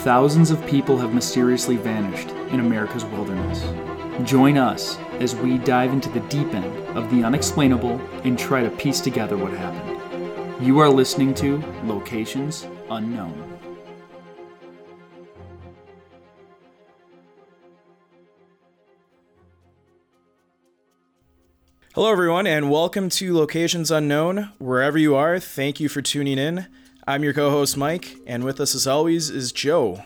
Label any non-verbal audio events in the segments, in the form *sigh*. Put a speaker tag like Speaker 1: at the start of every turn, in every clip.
Speaker 1: thousands of people have mysteriously vanished in America's wilderness. Join us as we dive into the deep end of the unexplainable and try to piece together what happened. You are listening to Locations Unknown.
Speaker 2: Hello, everyone, and welcome to Locations Unknown. Wherever you are, thank you for tuning in. I'm your co host, Mike, and with us, as always, is Joe.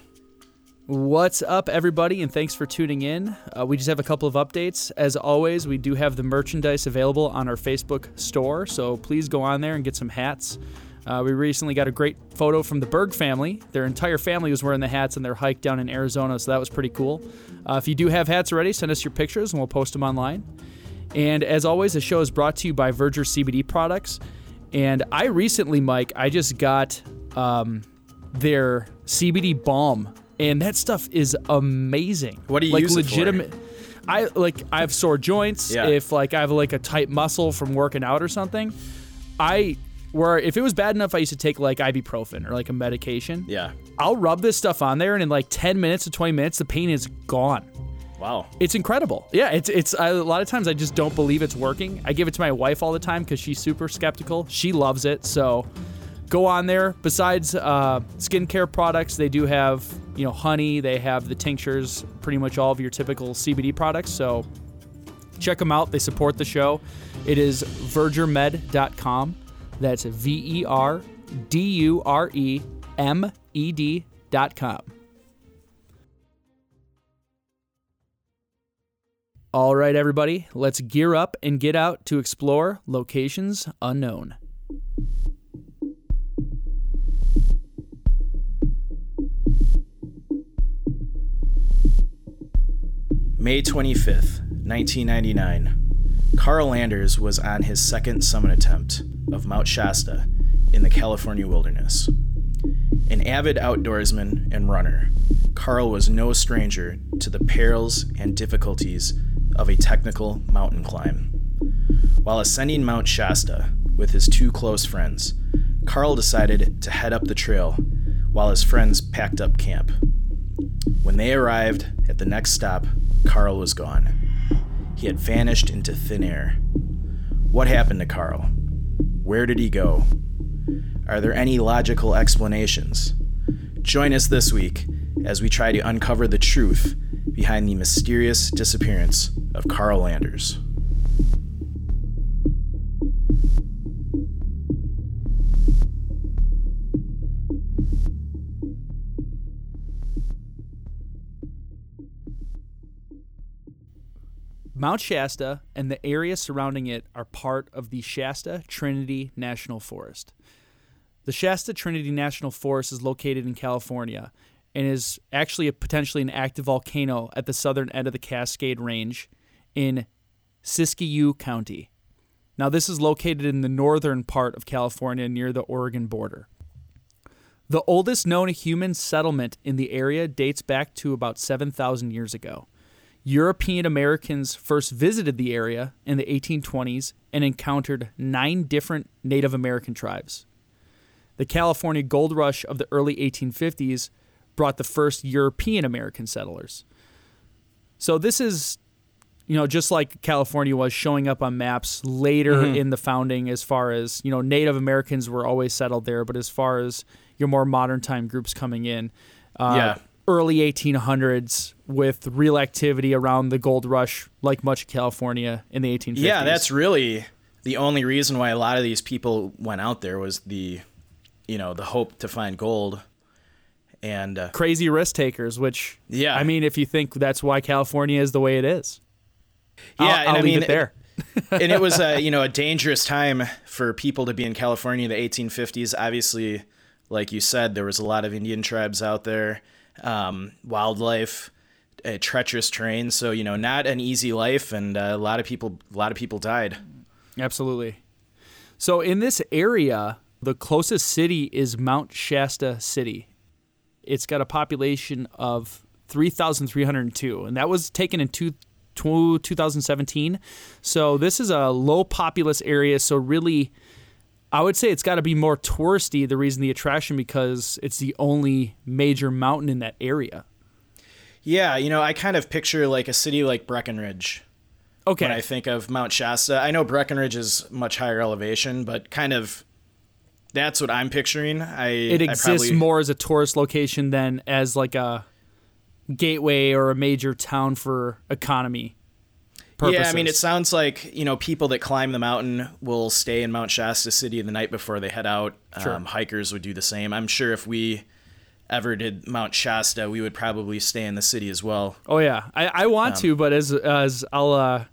Speaker 3: What's up, everybody, and thanks for tuning in. Uh, we just have a couple of updates. As always, we do have the merchandise available on our Facebook store, so please go on there and get some hats. Uh, we recently got a great photo from the Berg family. Their entire family was wearing the hats on their hike down in Arizona, so that was pretty cool. Uh, if you do have hats already, send us your pictures and we'll post them online. And as always, the show is brought to you by Verdure CBD products. And I recently, Mike, I just got um, their CBD balm, and that stuff is amazing.
Speaker 2: What do you
Speaker 3: like
Speaker 2: use it for?
Speaker 3: legitimate? I like I have sore joints.
Speaker 2: Yeah.
Speaker 3: If like I have like a tight muscle from working out or something, I where if it was bad enough, I used to take like ibuprofen or like a medication.
Speaker 2: Yeah.
Speaker 3: I'll rub this stuff on there, and in like 10 minutes to 20 minutes, the pain is gone.
Speaker 2: Wow.
Speaker 3: It's incredible. Yeah, it's it's I, a lot of times I just don't believe it's working. I give it to my wife all the time because she's super skeptical. She loves it, so go on there. Besides uh, skincare products, they do have you know honey. They have the tinctures, pretty much all of your typical CBD products. So check them out. They support the show. It is verduremed.com. That's V E R D U R E M E D.com. All right, everybody, let's gear up and get out to explore locations unknown.
Speaker 2: May 25th, 1999. Carl Landers was on his second summit attempt of Mount Shasta in the California wilderness. An avid outdoorsman and runner, Carl was no stranger to the perils and difficulties of a technical mountain climb. While ascending Mount Shasta with his two close friends, Carl decided to head up the trail while his friends packed up camp. When they arrived at the next stop, Carl was gone. He had vanished into thin air. What happened to Carl? Where did he go? Are there any logical explanations? Join us this week as we try to uncover the truth behind the mysterious disappearance of Carl Landers.
Speaker 3: Mount Shasta and the area surrounding it are part of the Shasta Trinity National Forest. The Shasta Trinity National Forest is located in California and is actually a, potentially an active volcano at the southern end of the Cascade Range in Siskiyou County. Now, this is located in the northern part of California near the Oregon border. The oldest known human settlement in the area dates back to about 7,000 years ago. European Americans first visited the area in the 1820s and encountered nine different Native American tribes. The California gold rush of the early 1850s brought the first European American settlers. So this is, you know, just like California was showing up on maps later in the founding, as far as, you know, Native Americans were always settled there, but as far as your more modern time groups coming in, uh,
Speaker 2: Yeah.
Speaker 3: early 1800s with real activity around the gold rush, like much of California in the 1850s.
Speaker 2: Yeah, that's really the only reason why a lot of these people went out there was the, you know, the hope to find gold. And uh,
Speaker 3: crazy risk takers, which,
Speaker 2: Yeah.
Speaker 3: I mean, if you think that's why California is the way it is.
Speaker 2: Yeah,
Speaker 3: I'll,
Speaker 2: and
Speaker 3: I'll
Speaker 2: I
Speaker 3: leave
Speaker 2: mean,
Speaker 3: it there. *laughs*
Speaker 2: and it was a you know a *laughs* dangerous time for people to be in California in the 1850s. Obviously, like you said, there was a lot of Indian tribes out there, um, wildlife, a treacherous terrain. So you know, not an easy life, and uh, a lot of people, a lot of people died.
Speaker 3: Absolutely. So in this area, the closest city is Mount Shasta City. It's got a population of 3,302, and that was taken in two, tw- 2017. So this is a low populous area. So really, I would say it's got to be more touristy. The reason the attraction because it's the only major mountain in that area.
Speaker 2: Yeah, you know, I kind of picture like a city like Breckenridge
Speaker 3: Okay.
Speaker 2: when I think of Mount Shasta. I know Breckenridge is much higher elevation, but kind of that's what I'm picturing. I
Speaker 3: it
Speaker 2: I
Speaker 3: exists
Speaker 2: probably-
Speaker 3: more as a tourist location than as like a gateway or a major town for economy purposes.
Speaker 2: Yeah, I mean, it sounds like you know people that climb the mountain will stay in Mount Shasta City the night before they head out.
Speaker 3: Sure.
Speaker 2: Um, hikers would do the same. I'm sure if we ever did Mount Shasta, we would probably stay in the city as well.
Speaker 3: Oh yeah, I, I want
Speaker 2: Um,
Speaker 3: to, but as as I'll uh,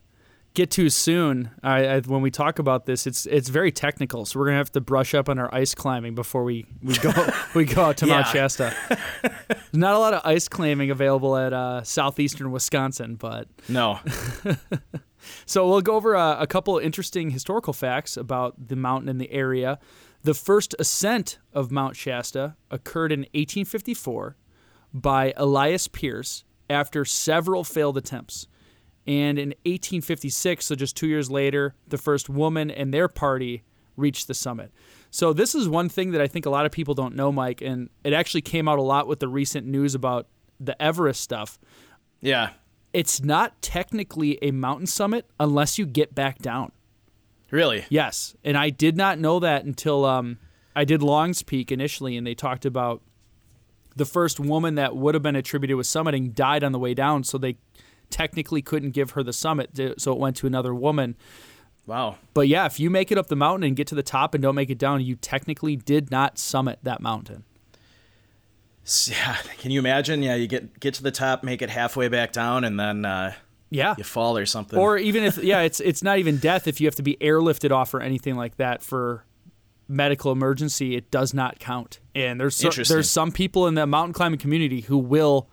Speaker 3: get to soon, I, I, when we talk about this, it's it's very technical, so we're gonna have to brush up on our ice climbing before we, we go *laughs* we go out to Mount Shasta. There's *laughs* not a lot of ice climbing available at uh, southeastern Wisconsin, but
Speaker 2: No, *laughs*
Speaker 3: So we'll go over a, a couple of interesting historical facts about the mountain and the area. The first ascent of Mount Shasta occurred in 1854 by Elias Pearce after several failed attempts. And in 1856, so just two years later, the first woman and their party reached the summit. So this is one thing that I think a lot of people don't know, Mike, and it actually came out a lot with the recent news about the Everest stuff
Speaker 2: yeah,
Speaker 3: it's not technically a mountain summit unless you get back down.
Speaker 2: really.
Speaker 3: Yes, and I did not know that until um, I did Long's Peak initially, and they talked about the first woman that would have been attributed with summiting died on the way down, so they technically couldn't give her the summit, so it went to another woman.
Speaker 2: Wow.
Speaker 3: But yeah, if you make it up the mountain and get to the top and don't make it down, you technically did not summit that mountain.
Speaker 2: Yeah, can you imagine? Yeah, you get get to the top, make it halfway back down, and then uh,
Speaker 3: Yeah.
Speaker 2: you fall or something.
Speaker 3: Or even if yeah, it's it's not even death if you have to be airlifted off or anything like that for medical emergency, it does not count. And there's so, there's some people in the mountain climbing community who will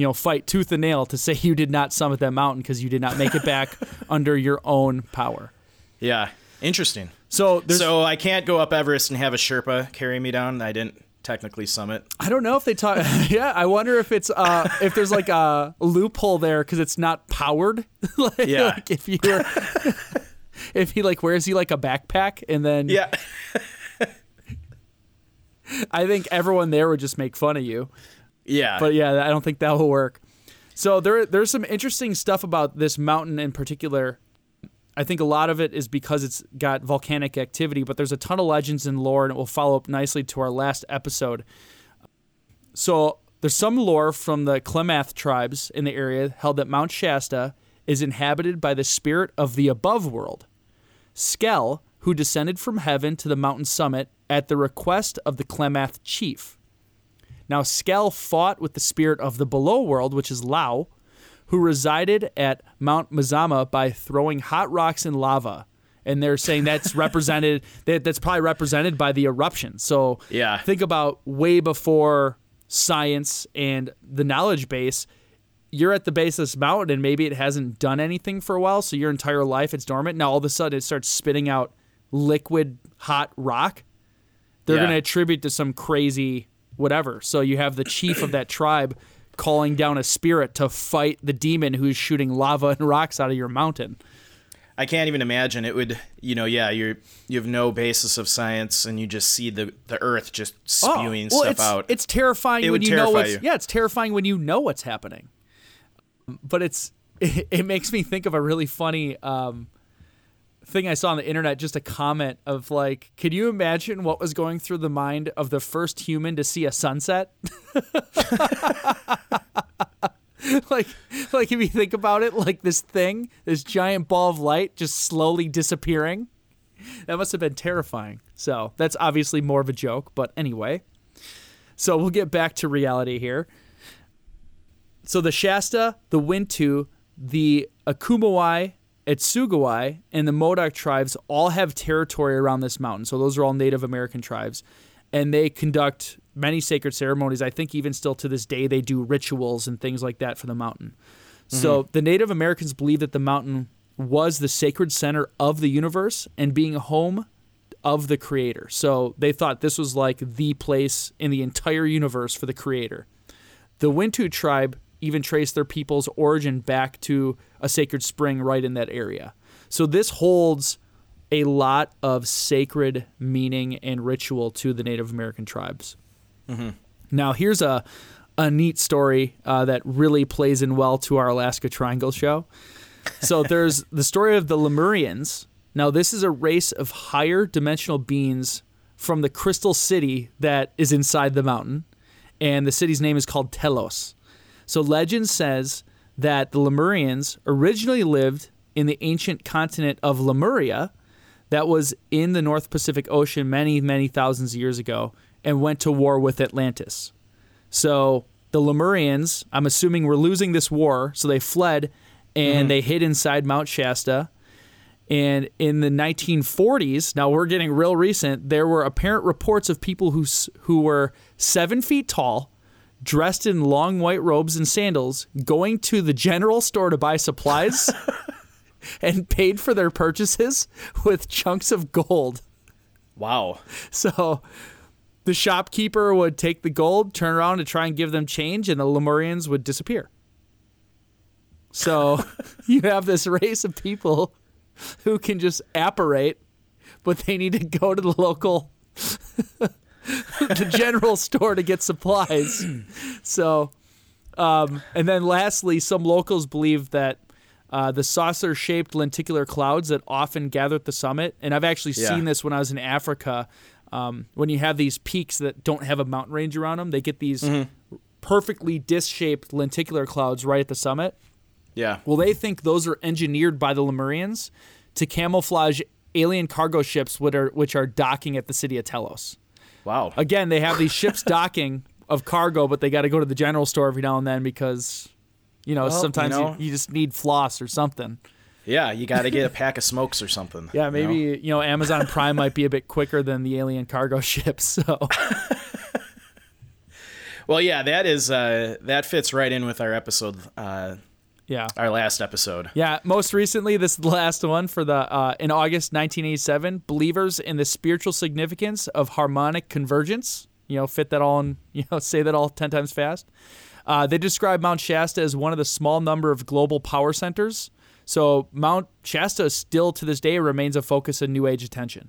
Speaker 3: you know fight tooth and nail to say you did not summit that mountain because you did not make it back *laughs* under your own power.
Speaker 2: yeah, interesting.
Speaker 3: So
Speaker 2: so I can't go up Everest and have a Sherpa carry me down. I didn't technically summit.
Speaker 3: I don't know if they talk. *laughs* yeah, I wonder if it's uh, if there's like a loophole there because it's not powered. *laughs* like,
Speaker 2: Yeah.
Speaker 3: like if you're if he like wears he like a backpack and then
Speaker 2: Yeah,
Speaker 3: I think everyone there would just make fun of you.
Speaker 2: Yeah.
Speaker 3: But yeah, I don't think that will work. So there there's some interesting stuff about this mountain in particular. I think a lot of it is because it's got volcanic activity, but there's a ton of legends and lore, and it will follow up nicely to our last episode. So there's some lore from the Klamath tribes in the area held that Mount Shasta is inhabited by the spirit of the above world. Skell, who descended from heaven to the mountain summit at the request of the Klamath chief. Now, Skell fought with the spirit of the below world, which is Llao, who resided at Mount Mazama by throwing hot rocks and lava. And they're saying that's *laughs* represented, that, that's probably represented by the eruption. So
Speaker 2: Yeah.
Speaker 3: think about way before science and the knowledge base. You're at the base of this mountain and maybe it hasn't done anything for a while. So your entire life it's dormant. Now all of a sudden it starts spitting out liquid hot rock they're
Speaker 2: Yeah.
Speaker 3: going to attribute to some crazy whatever. So you have the chief of that tribe calling down a spirit to fight the demon who's shooting lava and rocks out of your mountain.
Speaker 2: I can't even imagine it would. You know, yeah, you're you have no basis of science, and you just see the the Earth just spewing
Speaker 3: Oh, well,
Speaker 2: stuff
Speaker 3: it's,
Speaker 2: out.
Speaker 3: It's terrifying
Speaker 2: It
Speaker 3: when
Speaker 2: would
Speaker 3: you know what's
Speaker 2: you.
Speaker 3: yeah, it's terrifying when you know what's happening. But it's it, *laughs* it makes me think of a really funny um, thing I saw on the internet. Just a comment of like, can you imagine what was going through the mind of the first human to see a sunset? *laughs* like like if you think about it like this thing this giant ball of light just slowly disappearing that must have been terrifying so that's obviously more of a joke but anyway so we'll get back to reality here so the shasta the wintu the achumawi Atsugewi and the Modoc tribes all have territory around this mountain. So those are all Native American tribes. And they conduct many sacred ceremonies. I think even still to this day, they do rituals and things like that for the mountain. So mm-hmm. the Native Americans believe that the mountain was the sacred center of the universe and being a home of the creator. So they thought this was like the place in the entire universe for the creator. The Wintu tribe even trace their people's origin back to a sacred spring right in that area. So this holds a lot of sacred meaning and ritual to the Native American tribes. Now, here's a a neat story uh, that really plays in well to our Alaska Triangle show. So *laughs* there's the story of the Lemurians. Now, this is a race of higher dimensional beings from the crystal city that is inside the mountain, and the city's name is called Telos. So legend says that the Lemurians originally lived in the ancient continent of Lemuria that was in the North Pacific Ocean many, many thousands of years ago and went to war with Atlantis. So the Lemurians, I'm assuming, were losing this war, so they fled and mm-hmm. they hid inside Mount Shasta. And in the 1940s, now we're getting real recent, there were apparent reports of people who who were seven feet tall, dressed in long white robes and sandals, going to the general store to buy supplies, *laughs* and paid for their purchases with chunks of gold.
Speaker 2: Wow.
Speaker 3: So the shopkeeper would take the gold, turn around to try and give them change, and the Lemurians would disappear. So *laughs* you have this race of people who can just apparate, but they need to go to the local *laughs* *laughs* the general store to get supplies. So um, and then lastly, some locals believe that uh, the saucer shaped lenticular clouds that often gather at the summit, and I've actually
Speaker 2: Yeah.
Speaker 3: seen this when I was in Africa. Um, when you have these peaks that don't have a mountain range around them, they get these perfectly disc shaped lenticular clouds right at the summit.
Speaker 2: Yeah.
Speaker 3: Well, they think those are engineered by the Lemurians to camouflage alien cargo ships which are, which are docking at the city of Telos.
Speaker 2: Wow.
Speaker 3: Again, they have these ships *laughs* docking of cargo, but they got to go to the general store every now and then because, you know,
Speaker 2: Well,
Speaker 3: sometimes you,
Speaker 2: know.
Speaker 3: you just need floss or something.
Speaker 2: Yeah, you got to get a *laughs* pack of smokes or something.
Speaker 3: Yeah,
Speaker 2: you
Speaker 3: maybe
Speaker 2: know?
Speaker 3: you know, Amazon Prime might be a bit quicker than the alien cargo *laughs* ships. So
Speaker 2: Well, yeah, that is uh, that fits right in with our episode, uh,
Speaker 3: yeah,
Speaker 2: our last episode.
Speaker 3: yeah. Most recently, this last one for the uh, in August 1987. Believers in the spiritual significance of harmonic convergence. You know, fit that all and *laughs* you know say that all ten times fast. Uh, they describe Mount Shasta as one of the small number of global power centers. So Mount Shasta still to this day remains a focus of New Age attention.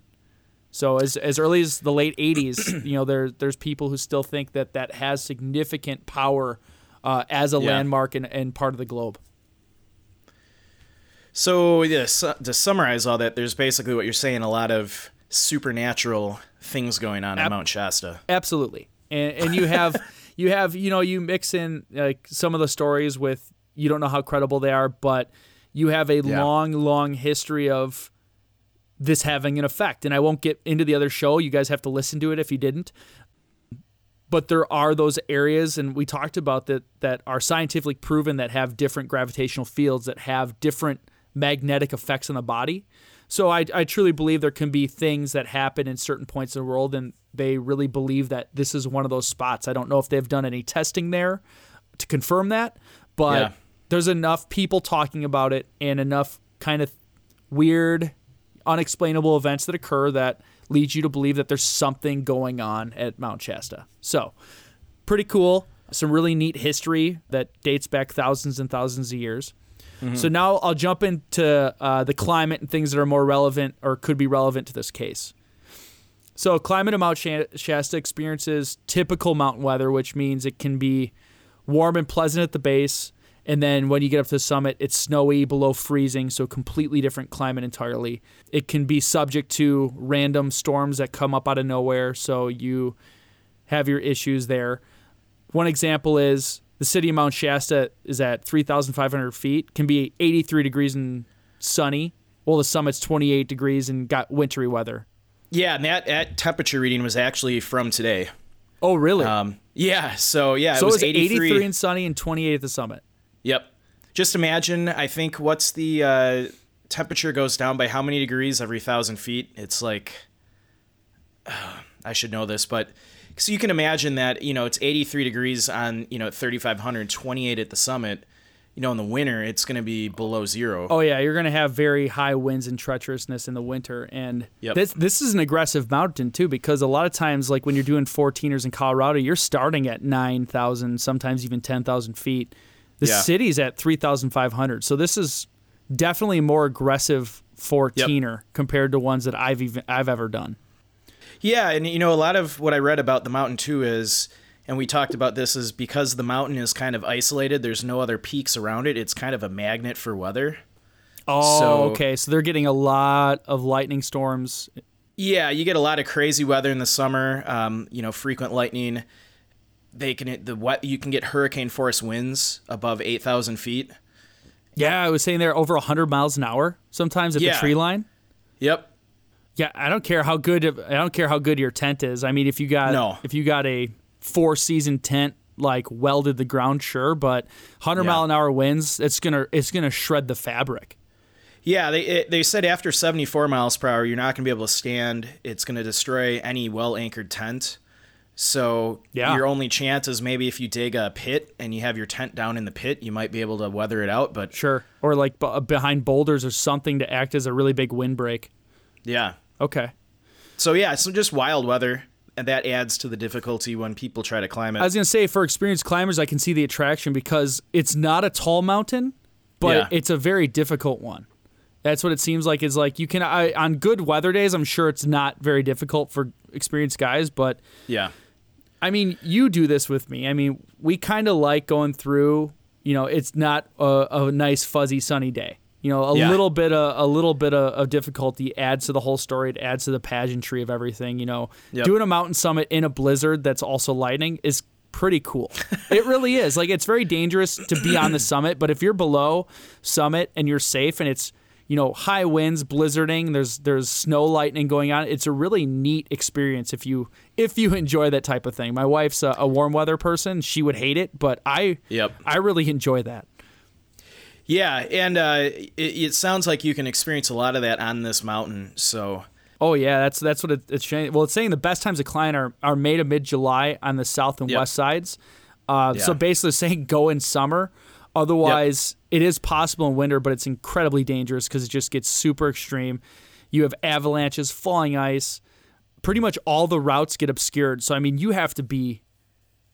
Speaker 3: So as as early as the late '80s, *coughs* you know, there there's people who still think that that has significant power uh, as a
Speaker 2: Yeah.
Speaker 3: landmark and, and part of the globe.
Speaker 2: So, yeah, su- to summarize all that, there's basically what you're saying: a lot of supernatural things going on
Speaker 3: Ab-
Speaker 2: at Mount Shasta.
Speaker 3: Absolutely, and and you have *laughs* you have you know you mix in like some of the stories with you don't know how credible they are, but you have a
Speaker 2: Yeah.
Speaker 3: long long history of this having an effect. And I won't get into the other show. You guys have to listen to it if you didn't. But there are those areas, and we talked about that that are scientifically proven that have different gravitational fields that have different magnetic effects on the body. So I, I truly believe there can be things that happen in certain points in the world, and they really believe that this is one of those spots. I don't know if they've done any testing there to confirm that, but
Speaker 2: Yeah.
Speaker 3: there's enough people talking about it and enough kind of weird, unexplainable events that occur that lead you to believe that there's something going on at Mount Shasta. So, pretty cool. Some really neat history that dates back thousands and thousands of years. So now I'll jump into uh, the climate and things that are more relevant or could be relevant to this case. So, climate of Mount Shasta experiences typical mountain weather, which means it can be warm and pleasant at the base. And then when you get up to the summit, it's snowy below freezing, so completely different climate entirely. It can be subject to random storms that come up out of nowhere, so you have your issues there. One example is the city of Mount Shasta is at 3,500 feet, can be 83 degrees and sunny. Well, the summit's 28 degrees and got wintry weather.
Speaker 2: Yeah, and that, that temperature reading was actually from today.
Speaker 3: Oh, really?
Speaker 2: Um, yeah, so yeah,
Speaker 3: so
Speaker 2: it was
Speaker 3: it's
Speaker 2: 83.
Speaker 3: 83 and sunny and 28 at the summit.
Speaker 2: Yep. Just imagine. I think what's the uh, temperature goes down by how many degrees every thousand feet? It's like *sighs* I should know this, but so you can imagine that you know it's 83 degrees on you know 3,500, 28 at the summit. You know, in the winter, it's going to be below zero.
Speaker 3: Oh yeah, you're going to have very high winds and treacherousness in the winter, and
Speaker 2: Yep.
Speaker 3: this this is an aggressive mountain too because a lot of times, like when you're doing 14ers in Colorado, you're starting at 9,000, sometimes even 10,000 feet. The
Speaker 2: Yeah.
Speaker 3: city's at 3,500, so this is definitely more aggressive 14er compared to ones that I've even I've ever done.
Speaker 2: Yeah, and you know, a lot of what I read about the mountain too is, and we talked about this, is because the mountain is kind of isolated. There's no other peaks around it. It's kind of a magnet for weather.
Speaker 3: Oh,
Speaker 2: So-
Speaker 3: okay. So they're getting a lot of lightning storms.
Speaker 2: Yeah, you get a lot of crazy weather in the summer. Um, you know, frequent lightning. They can the what you can get hurricane force winds above eight thousand feet.
Speaker 3: Yeah, I was saying they're over 100 miles an hour sometimes at
Speaker 2: Yeah.
Speaker 3: the tree line.
Speaker 2: Yep.
Speaker 3: Yeah, I don't care how good I don't care how good your tent is. I mean, if you got
Speaker 2: No.
Speaker 3: if you got a four season tent like welded the ground, sure, but 100
Speaker 2: Yeah.
Speaker 3: mile an hour winds, it's gonna it's gonna shred the fabric.
Speaker 2: Yeah, they it, they said after 74 miles per hour, you're not going to be able to stand. It's going to destroy any well anchored tent. So
Speaker 3: Yeah.
Speaker 2: your only chance is maybe if you dig a pit and you have your tent down in the pit, you might be able to weather it out. But
Speaker 3: Sure, or like b- behind boulders or something to act as a really big windbreak.
Speaker 2: yeah,
Speaker 3: Okay.
Speaker 2: so yeah, so just wild weather, and that adds to the difficulty when people try to climb it.
Speaker 3: I was gonna say for experienced climbers, I can see the attraction because it's not a tall mountain, but
Speaker 2: Yeah.
Speaker 3: it's a very difficult one. That's what it seems like. Is like you can I, on good weather days. I'm sure it's not very difficult for experienced guys, but
Speaker 2: yeah,
Speaker 3: I mean, you do this with me. I mean, we kind of like going through. You know, it's not a, a nice fuzzy sunny day. You know, a
Speaker 2: Yeah.
Speaker 3: little bit of a little bit of, of difficulty adds to the whole story. It adds to the pageantry of everything. You know,
Speaker 2: Yep.
Speaker 3: doing a mountain summit in a blizzard that's also lightning is pretty cool. it really *laughs* is. Like it's very dangerous to be on the *clears throat* summit, but if you're below summit and you're safe and it's you know high winds, blizzarding, there's there's snow lightning going on. It's a really neat experience if you if you enjoy that type of thing. My wife's a, a warm weather person; she would hate it, but I
Speaker 2: Yep.
Speaker 3: I really enjoy that.
Speaker 2: Yeah, and uh, it, it sounds like you can experience a lot of that on this mountain. So
Speaker 3: Oh yeah, that's that's what it, it's saying. Well, it's saying the best times to climb are, are May to mid July on the south and
Speaker 2: Yep.
Speaker 3: west sides. Uh, So basically, saying go in summer. Otherwise, it is possible in winter, but it's incredibly dangerous because it just gets super extreme. You have avalanches, falling ice. Pretty much all the routes get obscured. So I mean, you have to be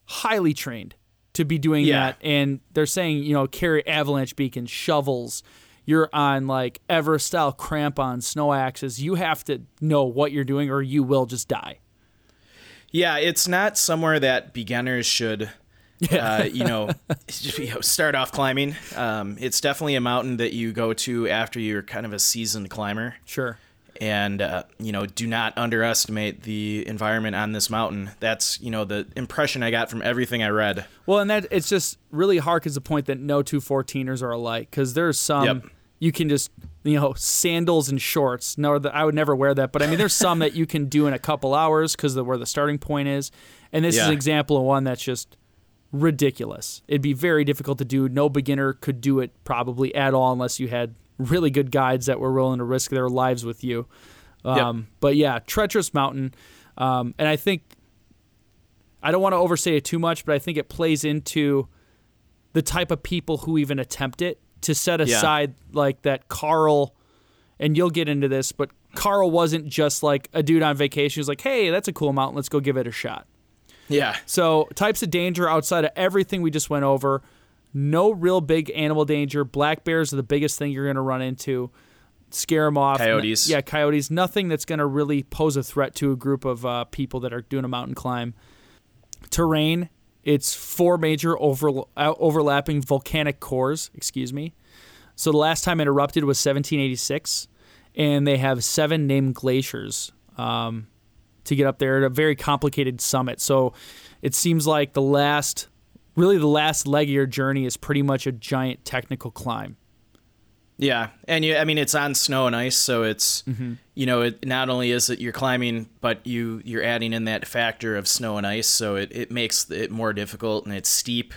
Speaker 3: highly trained to be doing
Speaker 2: Yeah.
Speaker 3: that. And they're saying, you know, carry avalanche beacons, shovels. You're on like Everest style crampons, snow axes. You have to know what you're doing or you will just die.
Speaker 2: Yeah, it's not somewhere that beginners should, *laughs* uh, you know, *laughs* you know, start off climbing. Um, it's definitely a mountain that you go to after you're kind of a seasoned climber,
Speaker 3: Sure.
Speaker 2: And uh, you know, do not underestimate the environment on this mountain. That's you know the impression I got from everything I read.
Speaker 3: Well, and that it's just really harkens the point that no two 14ers are alike because there's some
Speaker 2: Yep.
Speaker 3: you can just you know sandals and shorts. No, I would never wear that, but I mean there's some that you can do in a couple hours because of where the starting point is, and this is an example of one that's just ridiculous. It'd be very difficult to do. No beginner could do it probably at all unless you had really good guides that were willing to risk their lives with you. Um, But yeah, treacherous mountain, um, and I think I don't want to overstate it too much, but I think it plays into the type of people who even attempt it to set
Speaker 2: Yeah.
Speaker 3: aside like that Carl and you'll get into this, but Carl wasn't just like a dude on vacation who's like, "Hey, that's a cool mountain, let's go give it a shot."
Speaker 2: Yeah,
Speaker 3: So, types of danger outside of everything we just went over, no real big animal danger. Black bears are the biggest thing you're going to run into. Scare them off.
Speaker 2: Coyotes.
Speaker 3: yeah, coyotes. Nothing that's going to really pose a threat to a group of uh, people that are doing a mountain climb. Terrain. It's four major over, uh, overlapping volcanic cores. Excuse me. So the last time it erupted was 1786, and they have seven named glaciers um, to get up there at a very complicated summit. So it seems like the last, really the last leg of your journey is pretty much a giant technical climb.
Speaker 2: yeah, and you, I mean it's on snow and ice, so it's you know it not only is it you're climbing, but you you're adding in that factor of snow and ice, so it, it makes it more difficult and it's steep.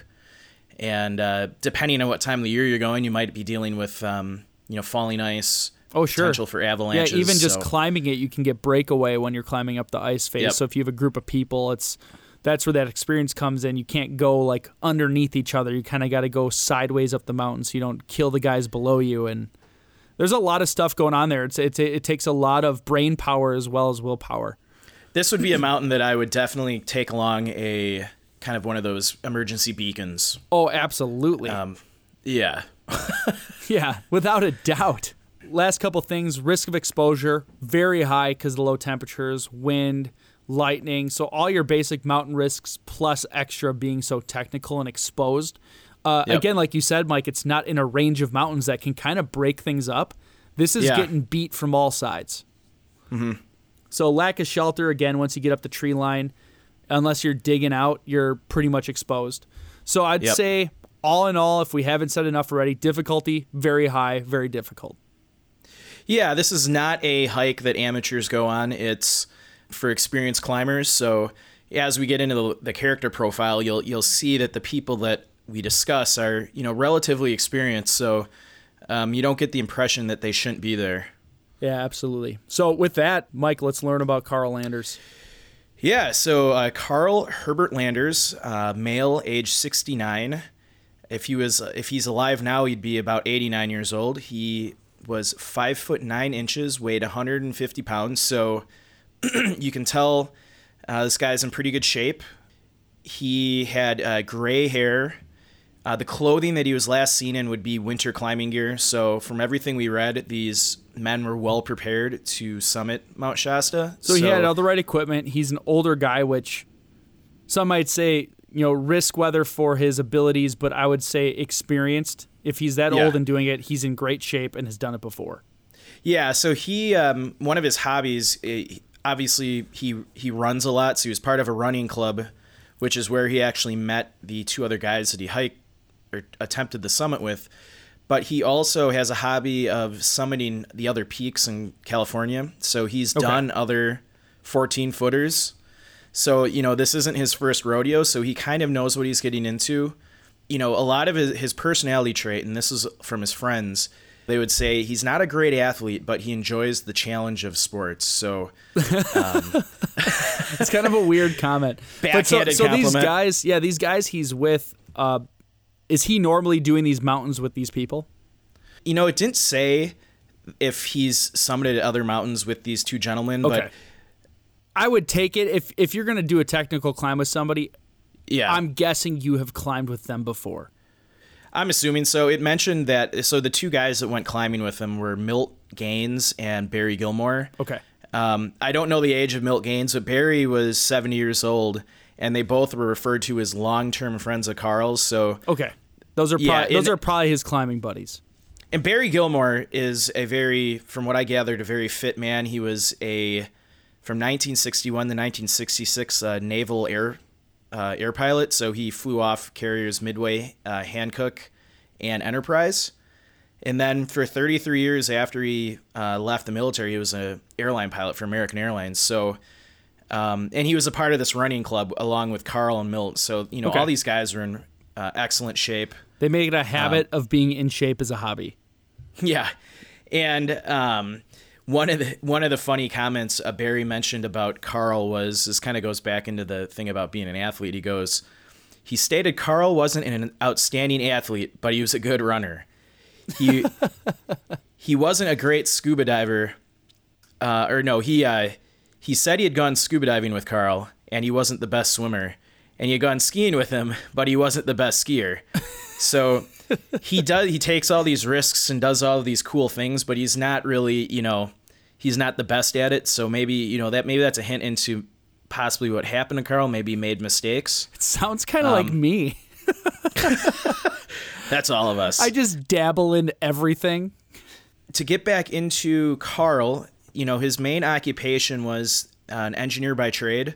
Speaker 2: And uh, depending on what time of the year you're going, you might be dealing with um, you know falling ice,
Speaker 3: Oh, sure.
Speaker 2: potential for avalanches.
Speaker 3: Yeah, even just
Speaker 2: so-
Speaker 3: climbing it, you can get breakaway when you're climbing up the ice face.
Speaker 2: Yep.
Speaker 3: So if you have a group of people, it's that's where that experience comes in. You can't go like underneath each other. You kind of got to go sideways up the mountain so you don't kill the guys below you. And there's a lot of stuff going on there. It's, it's it takes a lot of brain power as well as willpower.
Speaker 2: This would be a mountain that I would definitely take along a kind of one of those emergency beacons.
Speaker 3: Oh, absolutely.
Speaker 2: Um, yeah, *laughs*
Speaker 3: yeah, without a doubt. last couple things risk of exposure, very high because of the low temperatures, wind, lightning. So, all your basic mountain risks plus extra being so technical and exposed. Uh,
Speaker 2: Yep.
Speaker 3: Again, like you said, Mike, it's not in a range of mountains that can kind of break things up. This is
Speaker 2: Yeah.
Speaker 3: getting beat from all sides. So, lack of shelter, again, once you get up the tree line, unless you're digging out, you're pretty much exposed. So, I'd
Speaker 2: Yep.
Speaker 3: say, all in all, if we haven't said enough already, difficulty, very high, very difficult.
Speaker 2: Yeah, this is not a hike that amateurs go on. It's for experienced climbers. So as we get into the, the character profile, you'll you'll see that the people that we discuss are you know relatively experienced. So um, you don't get the impression that they shouldn't be there.
Speaker 3: Yeah, absolutely. So with that, Mike, let's learn about Carl Landers.
Speaker 2: Yeah, so uh, Carl Herbert Landers, uh, male, age 69. If he was, if he's alive now, he'd be about 89 years old. He was five foot nine inches, weighed 150 pounds. So *clears throat* you can tell uh, this guy's in pretty good shape. He had uh, gray hair. Uh, the clothing that he was last seen in would be winter climbing gear. So, from everything we read, these men were well prepared to summit Mount Shasta.
Speaker 3: So, he had all the right equipment. He's an older guy, which some might say, you know, risk weather for his abilities, but I would say experienced. If he's that
Speaker 2: Yeah.
Speaker 3: old and doing it, he's in great shape and has done it before.
Speaker 2: Yeah, so he um, one of his hobbies, eh, obviously he he runs a lot, so he was part of a running club, which is where he actually met the two other guys that he hiked or attempted the summit with. But he also has a hobby of summiting the other peaks in California. So he's
Speaker 3: Okay.
Speaker 2: done other 14 footers. So, you know, this isn't his first rodeo, so he kind of knows what he's getting into. You know, a lot of his, his personality trait, and this is from his friends, they would say he's not a great athlete, but he enjoys the challenge of sports. So, *laughs*
Speaker 3: It's kind of a weird comment. But so, so these guys, yeah, these guys he's with, uh, is he normally doing these mountains with these people?
Speaker 2: you know, it didn't say if he's summited other mountains with these two gentlemen,
Speaker 3: Okay.
Speaker 2: but
Speaker 3: I would take it if if you're going to do a technical climb with somebody.
Speaker 2: yeah.
Speaker 3: I'm guessing you have climbed with them before.
Speaker 2: I'm assuming so. It mentioned that so the two guys that went climbing with him were Milt Gaines and Barry Gilmore.
Speaker 3: Okay.
Speaker 2: Um, I don't know the age of Milt Gaines, but Barry was 70 years old, and they both were referred to as long-term friends of Carl's. So,
Speaker 3: Okay. Those are
Speaker 2: Yeah,
Speaker 3: probably, those
Speaker 2: and-
Speaker 3: are probably his climbing buddies.
Speaker 2: and Barry Gilmore is a very, from what I gathered, a very fit man. He was a from 1961 to 1966 uh, naval air uh, air pilot. So he flew off carriers Midway, uh, Hancock, and Enterprise. And then for 33 years after he uh, left the military, he was an airline pilot for American Airlines. So, um, and he was a part of this running club along with Carl and Milt. So, you know,
Speaker 3: Okay.
Speaker 2: all these guys are in uh, excellent shape.
Speaker 3: They make it a habit of being in shape as a hobby. *laughs*
Speaker 2: Yeah, and um, one of the one of the funny comments uh, Barry mentioned about Carl was this kind of goes back into the thing about being an athlete. He goes, he stated Carl wasn't an outstanding athlete, but he was a good runner. He *laughs* he wasn't a great scuba diver, uh, or no, he uh, he said he had gone scuba diving with Carl, and he wasn't the best swimmer, and he had gone skiing with him, but he wasn't the best skier. So he does he takes all these risks and does all these cool things, but he's not really, you know, he's not the best at it. So maybe, you know, that maybe that's a hint into possibly what happened to Carl, maybe he made mistakes.
Speaker 3: It sounds kind of like
Speaker 2: Um,
Speaker 3: me. *laughs*
Speaker 2: That's all of us.
Speaker 3: I just dabble in everything.
Speaker 2: to get back into Carl, you know, his main occupation was uh, an engineer by trade.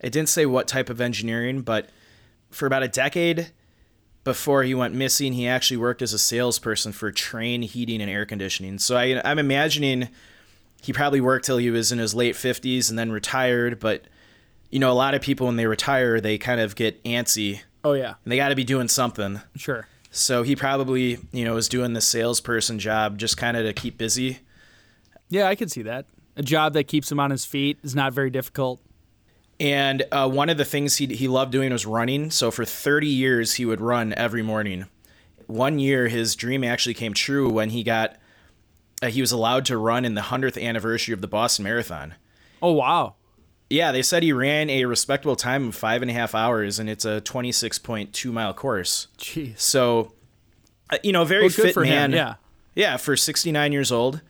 Speaker 2: It didn't say what type of engineering, but for about a decade before he went missing, he actually worked as a salesperson for Trane Heating and Air Conditioning. So I, I'm imagining he probably worked till he was in his late 50s and then retired. But, you know, a lot of people, when they retire, they kind of get antsy
Speaker 3: Oh yeah,
Speaker 2: and they got to be doing something.
Speaker 3: sure.
Speaker 2: So he probably, you know, was doing the salesperson job just kind of to keep busy.
Speaker 3: Yeah, I can see that. A job that keeps him on his feet is not very difficult.
Speaker 2: And uh, one of the things he, he loved doing was running. So for 30 years, he would run every morning. One year, his dream actually came true when he got, uh, he was allowed to run in the 100th anniversary of the Boston Marathon.
Speaker 3: Oh wow.
Speaker 2: Yeah, they said he ran a respectable time of five and a half hours, and it's a 26.2 mile course.
Speaker 3: Jeez.
Speaker 2: So, uh, you know, very
Speaker 3: Well, good
Speaker 2: fit
Speaker 3: for
Speaker 2: man.
Speaker 3: him. Yeah.
Speaker 2: Yeah, for 69 years old.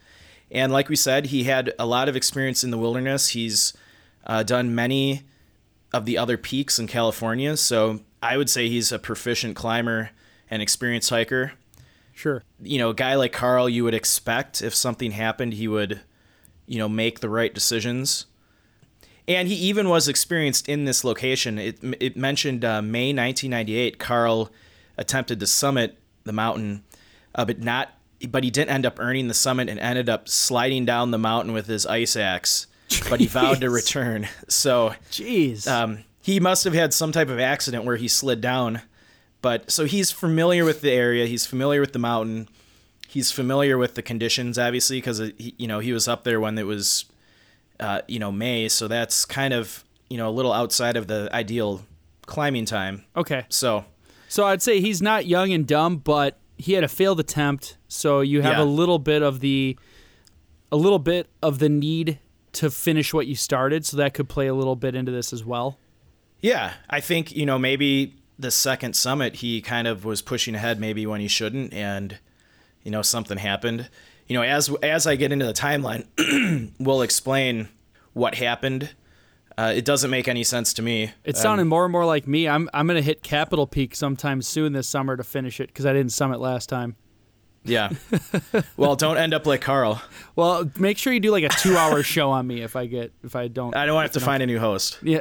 Speaker 2: And like we said, he had a lot of experience in the wilderness. He's uh, done many of the other peaks in California. So I would say he's a proficient climber and experienced hiker.
Speaker 3: Sure.
Speaker 2: You know, a guy like Carl, you would expect if something happened, he would, you know, make the right decisions. And he even was experienced in this location. It, it mentioned uh, May 1998, Carl attempted to summit the mountain, uh, but not but he didn't end up earning the summit and ended up sliding down the mountain with his ice axe. But he vowed to return. *laughs* So,
Speaker 3: jeez,
Speaker 2: um, he must have had some type of accident where he slid down. But so he's familiar with the area. He's familiar with the mountain. He's familiar with the conditions, obviously, because you know he was up there when it was, uh, you know, May. So that's kind of you know a little outside of the ideal climbing time.
Speaker 3: Okay.
Speaker 2: So,
Speaker 3: so I'd say he's not young and dumb, but he had a failed attempt, so you have
Speaker 2: Yeah.
Speaker 3: a little bit of the a little bit of the need to finish what you started, so that could play a little bit into this as well.
Speaker 2: Yeah, I think you know maybe the second summit he kind of was pushing ahead maybe when he shouldn't, and you know something happened. You know, as as I get into the timeline, *clears throat* we'll explain what happened. Uh, it doesn't make any sense to me.
Speaker 3: It
Speaker 2: Um,
Speaker 3: more and more like me. I'm I'm gonna hit Capitol Peak sometime soon this summer to finish it because I didn't summit last time.
Speaker 2: yeah. *laughs* well, don't end up like Carl.
Speaker 3: Well, make sure you do like a two hour show on me if I get if I don't.
Speaker 2: I don't want to have to find a new host.
Speaker 3: Yeah.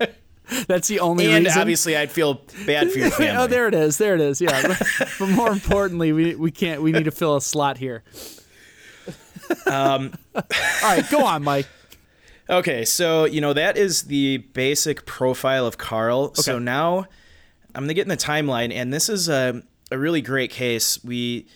Speaker 3: *laughs* *laughs* That's the only
Speaker 2: And
Speaker 3: reason.
Speaker 2: obviously, I'd feel bad for your *laughs* family.
Speaker 3: oh, there it is. There it is. Yeah. *laughs* but more importantly, we we can't. We need to fill a slot here.
Speaker 2: Um,
Speaker 3: All right, go on, Mike.
Speaker 2: Okay, so you know that is the basic profile of Carl. So now I'm gonna get in the timeline, and this is a a really great case. We,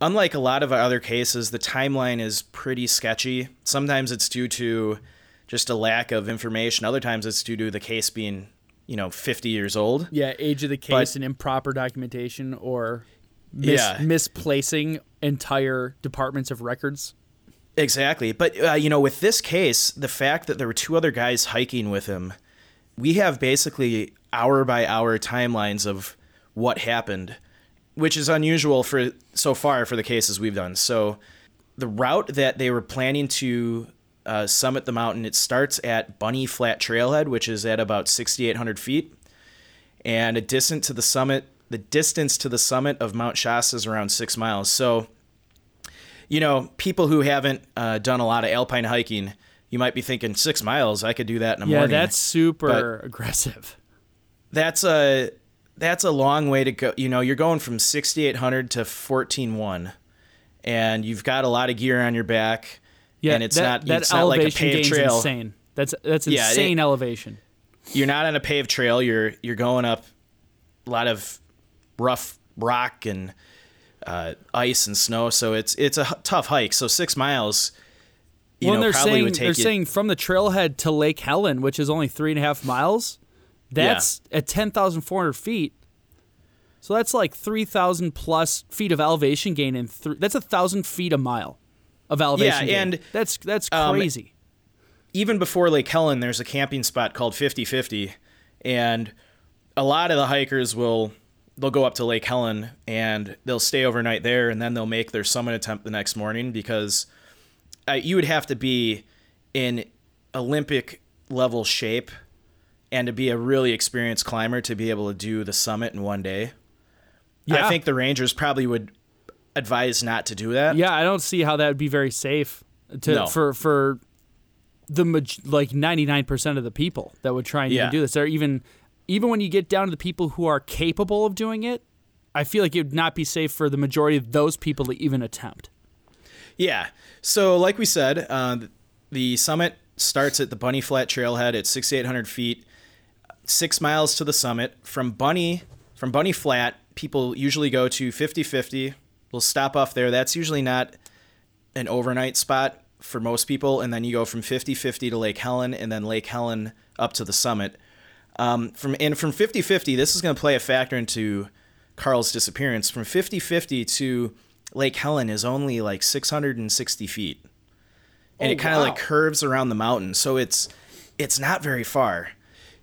Speaker 2: unlike a lot of our other cases, the timeline is pretty sketchy. Sometimes it's due to just a lack of information. Other times it's due to the case being, you know, 50 years old.
Speaker 3: Yeah, age of the case
Speaker 2: But-
Speaker 3: and improper documentation or mis-
Speaker 2: Yeah.
Speaker 3: misplacing entire departments of records.
Speaker 2: Exactly. But, uh, you know, with this case, the fact that there were two other guys hiking with him, we have basically hour by hour timelines of what happened, which is unusual for so far for the cases we've done. So the route that they were planning to uh, summit the mountain, it starts at Bunny Flat Trailhead, which is at about 6,800 feet. And a distance to the summit, the distance to the summit of Mount Shasta is around six miles. So you know, people who haven't uh, done a lot of alpine hiking, you might be thinking six miles. I could do that in a
Speaker 3: Yeah,
Speaker 2: morning.
Speaker 3: Yeah, that's super aggressive.
Speaker 2: that's a that's a long way to go. You know, you're going from 6,800 to 14,1, and you've got a lot of gear on your back.
Speaker 3: Yeah,
Speaker 2: and it's
Speaker 3: that,
Speaker 2: not
Speaker 3: that
Speaker 2: it's not like a
Speaker 3: elevation
Speaker 2: paved trail.
Speaker 3: insane. That's that's
Speaker 2: Yeah, it-
Speaker 3: insane elevation.
Speaker 2: You're not on a paved trail. You're you're going up a lot of rough rock and uh, ice and snow. So it's it's a h- tough hike. So six miles. You
Speaker 3: well,
Speaker 2: know,
Speaker 3: they're
Speaker 2: probably
Speaker 3: saying
Speaker 2: would take
Speaker 3: they're
Speaker 2: you.
Speaker 3: saying from the trailhead to Lake Helen, which is only three and a half miles. That's at ten thousand four hundred feet. So that's like three thousand plus feet of elevation gain, and th- that's a thousand feet a mile of elevation. gain.
Speaker 2: and,
Speaker 3: that's that's
Speaker 2: um,
Speaker 3: crazy.
Speaker 2: even before Lake Helen, there's a camping spot called 50-50, and a lot of the hikers will they'll go up to Lake Helen and they'll stay overnight there, and then they'll make their summit attempt the next morning because uh, you would have to be in Olympic level shape and to be a really experienced climber to be able to do the summit in one day.
Speaker 3: Yeah.
Speaker 2: I think the Rangers probably would advise not to do that.
Speaker 3: Yeah, I don't see how that would be very safe to
Speaker 2: No.
Speaker 3: for for the like ninety nine percent of the people that would try and
Speaker 2: Yeah.
Speaker 3: even do this. Or even even when you get down to the people who are capable of doing it, I feel like it would not be safe for the majority of those people to even attempt.
Speaker 2: Yeah. So, like we said, uh, the summit starts at the Bunny Flat Trailhead at 6,800 feet, six miles to the summit. From Bunny, from Bunny Flat, people usually go to 50-50. We'll stop off there. That's usually not an overnight spot for most people. And then you go from 50-50 to Lake Helen, and then Lake Helen up to the summit. Um, from and from 50-50, this is going to play a factor into Carl's disappearance. From 50-50 to Lake Helen is only like 660 feet, and
Speaker 3: Oh,
Speaker 2: it kind of
Speaker 3: wow.
Speaker 2: like curves around the mountain, so it's it's not very far.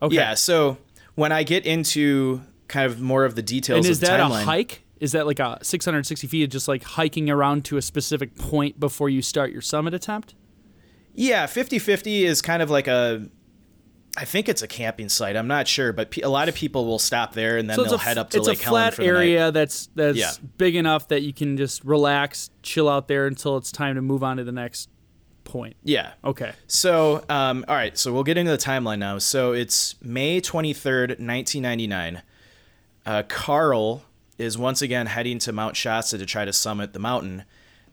Speaker 3: Okay.
Speaker 2: Yeah. So when I get into kind of more of the details
Speaker 3: and is
Speaker 2: of the
Speaker 3: that
Speaker 2: timeline,
Speaker 3: a hike? Is that like a 660 feet, of just like hiking around to a specific point before you start your summit attempt?
Speaker 2: Yeah, 50-50 is kind of like a I think it's a camping site. I'm not sure, but a lot of people will stop there and then
Speaker 3: So
Speaker 2: they'll
Speaker 3: a,
Speaker 2: head up to
Speaker 3: it's
Speaker 2: Lake
Speaker 3: a
Speaker 2: Helen
Speaker 3: flat
Speaker 2: for the night.
Speaker 3: area that's that's
Speaker 2: Yeah.
Speaker 3: big enough that you can just relax, chill out there until it's time to move on to the next point.
Speaker 2: Yeah.
Speaker 3: Okay.
Speaker 2: So, um, all right. So we'll get into the timeline now. So it's May 23rd, 1999. Uh, Carl is once again heading to Mount Shasta to try to summit the mountain.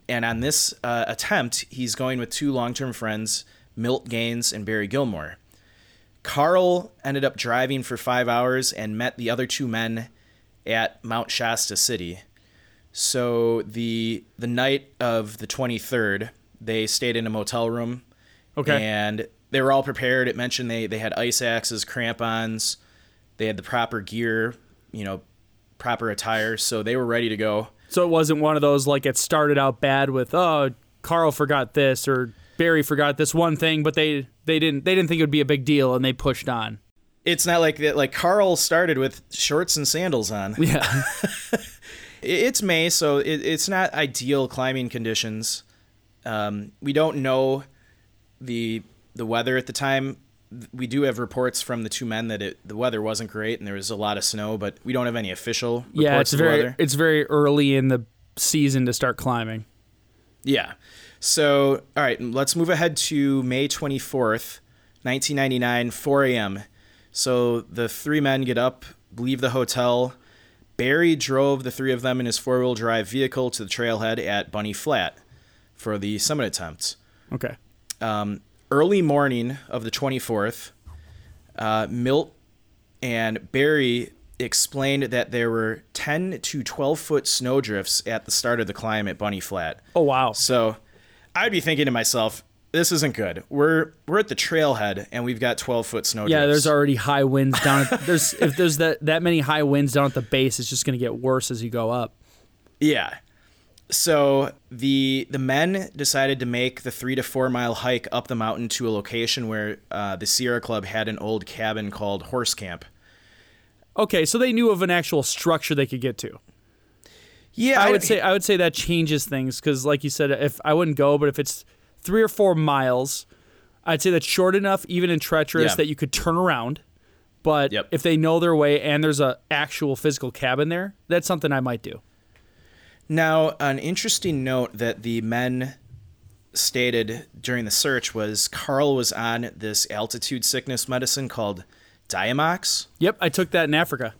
Speaker 2: And on this uh, attempt, he's going with two long term friends, Milt Gaines and Barry Gilmore. Carl ended up driving for five hours and met the other two men at Mount Shasta City. So the the night of the 23rd, they stayed in a motel room.
Speaker 3: Okay.
Speaker 2: And they were all prepared. It mentioned they they had ice axes, crampons, they had the proper gear, you know, proper attire, so they were ready to go.
Speaker 3: So it wasn't one of those like it started out bad with oh Carl forgot this or Barry forgot this one thing, but they they didn't they didn't think it would be a big deal and they pushed on.
Speaker 2: It's not like that. Like Carl started with shorts and sandals on.
Speaker 3: Yeah. *laughs*
Speaker 2: It's May, so it, it's not ideal climbing conditions. Um, we don't know the the weather at the time. We do have reports from the two men that it, the weather wasn't great and there was a lot of snow, but we don't have any official reports
Speaker 3: yeah, it's
Speaker 2: of
Speaker 3: very
Speaker 2: weather.
Speaker 3: it's very early in the season to start climbing.
Speaker 2: Yeah. So, all right, let's move ahead to May 24th, 1999, 4 a.m. So the three men get up, leave the hotel. Barry drove the three of them in his four wheel drive vehicle to the trailhead at Bunny Flat for the summit attempt.
Speaker 3: Okay.
Speaker 2: Um, early morning of the 24th, uh, Milt and Barry explained that there were 10 to 12 foot snowdrifts at the start of the climb at Bunny Flat.
Speaker 3: Oh wow.
Speaker 2: So I'd be thinking to myself, this isn't good. We're we're at the trailhead and we've got 12 foot snow
Speaker 3: Yeah,
Speaker 2: drifts.
Speaker 3: there's already high winds down. At, *laughs* there's if there's that that many high winds down at the base, it's just going to get worse as you go up.
Speaker 2: Yeah. So the the men decided to make the three to four mile hike up the mountain to a location where uh, the Sierra Club had an old cabin called Horse Camp.
Speaker 3: Okay, so they knew of an actual structure they could get to.
Speaker 2: Yeah,
Speaker 3: I would say I would say that changes things because, like you said, if I wouldn't go, but if it's three or four miles, I'd say that's short enough, even in treacherous,
Speaker 2: Yeah.
Speaker 3: that you could turn around. But
Speaker 2: Yep.
Speaker 3: if they know their way and there's a actual physical cabin there, that's something I might do.
Speaker 2: Now, an interesting note that the men stated during the search was Carl was on this altitude sickness medicine called Diamox.
Speaker 3: Yep, I took that in Africa.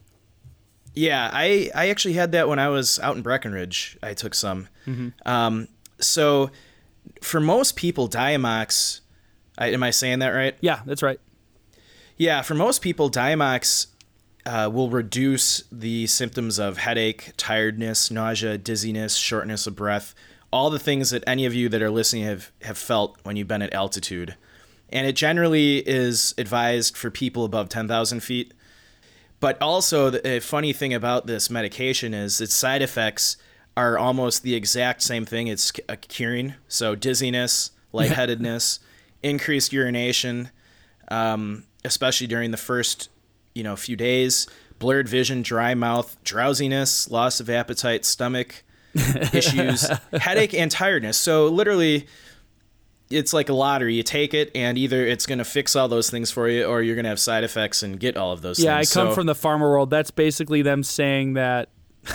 Speaker 2: Yeah, I, I actually had that when I was out in Breckenridge. I took some. Um, so, for most people, Diamox, I, am I saying that right?
Speaker 3: Yeah, that's right.
Speaker 2: Yeah, for most people, Diamox uh, will reduce the symptoms of headache, tiredness, nausea, dizziness, shortness of breath, all the things that any of you that are listening have, have felt when you've been at altitude. And it generally is advised for people above 10,000 feet. But also, the a funny thing about this medication is its side effects are almost the exact same thing. It's a curing. So, dizziness, *laughs* lightheadedness, increased urination, um, especially during the first, you know, a few days. Blurred vision, dry mouth, drowsiness, loss of appetite, stomach *laughs* issues, headache, and tiredness. So literally, it's like a lottery. You take it, and either it's going to fix all those things for you, or you're going to have side effects and get all of those things.
Speaker 3: Yeah, I come
Speaker 2: So-
Speaker 3: from the pharma world. That's basically them saying that. *laughs*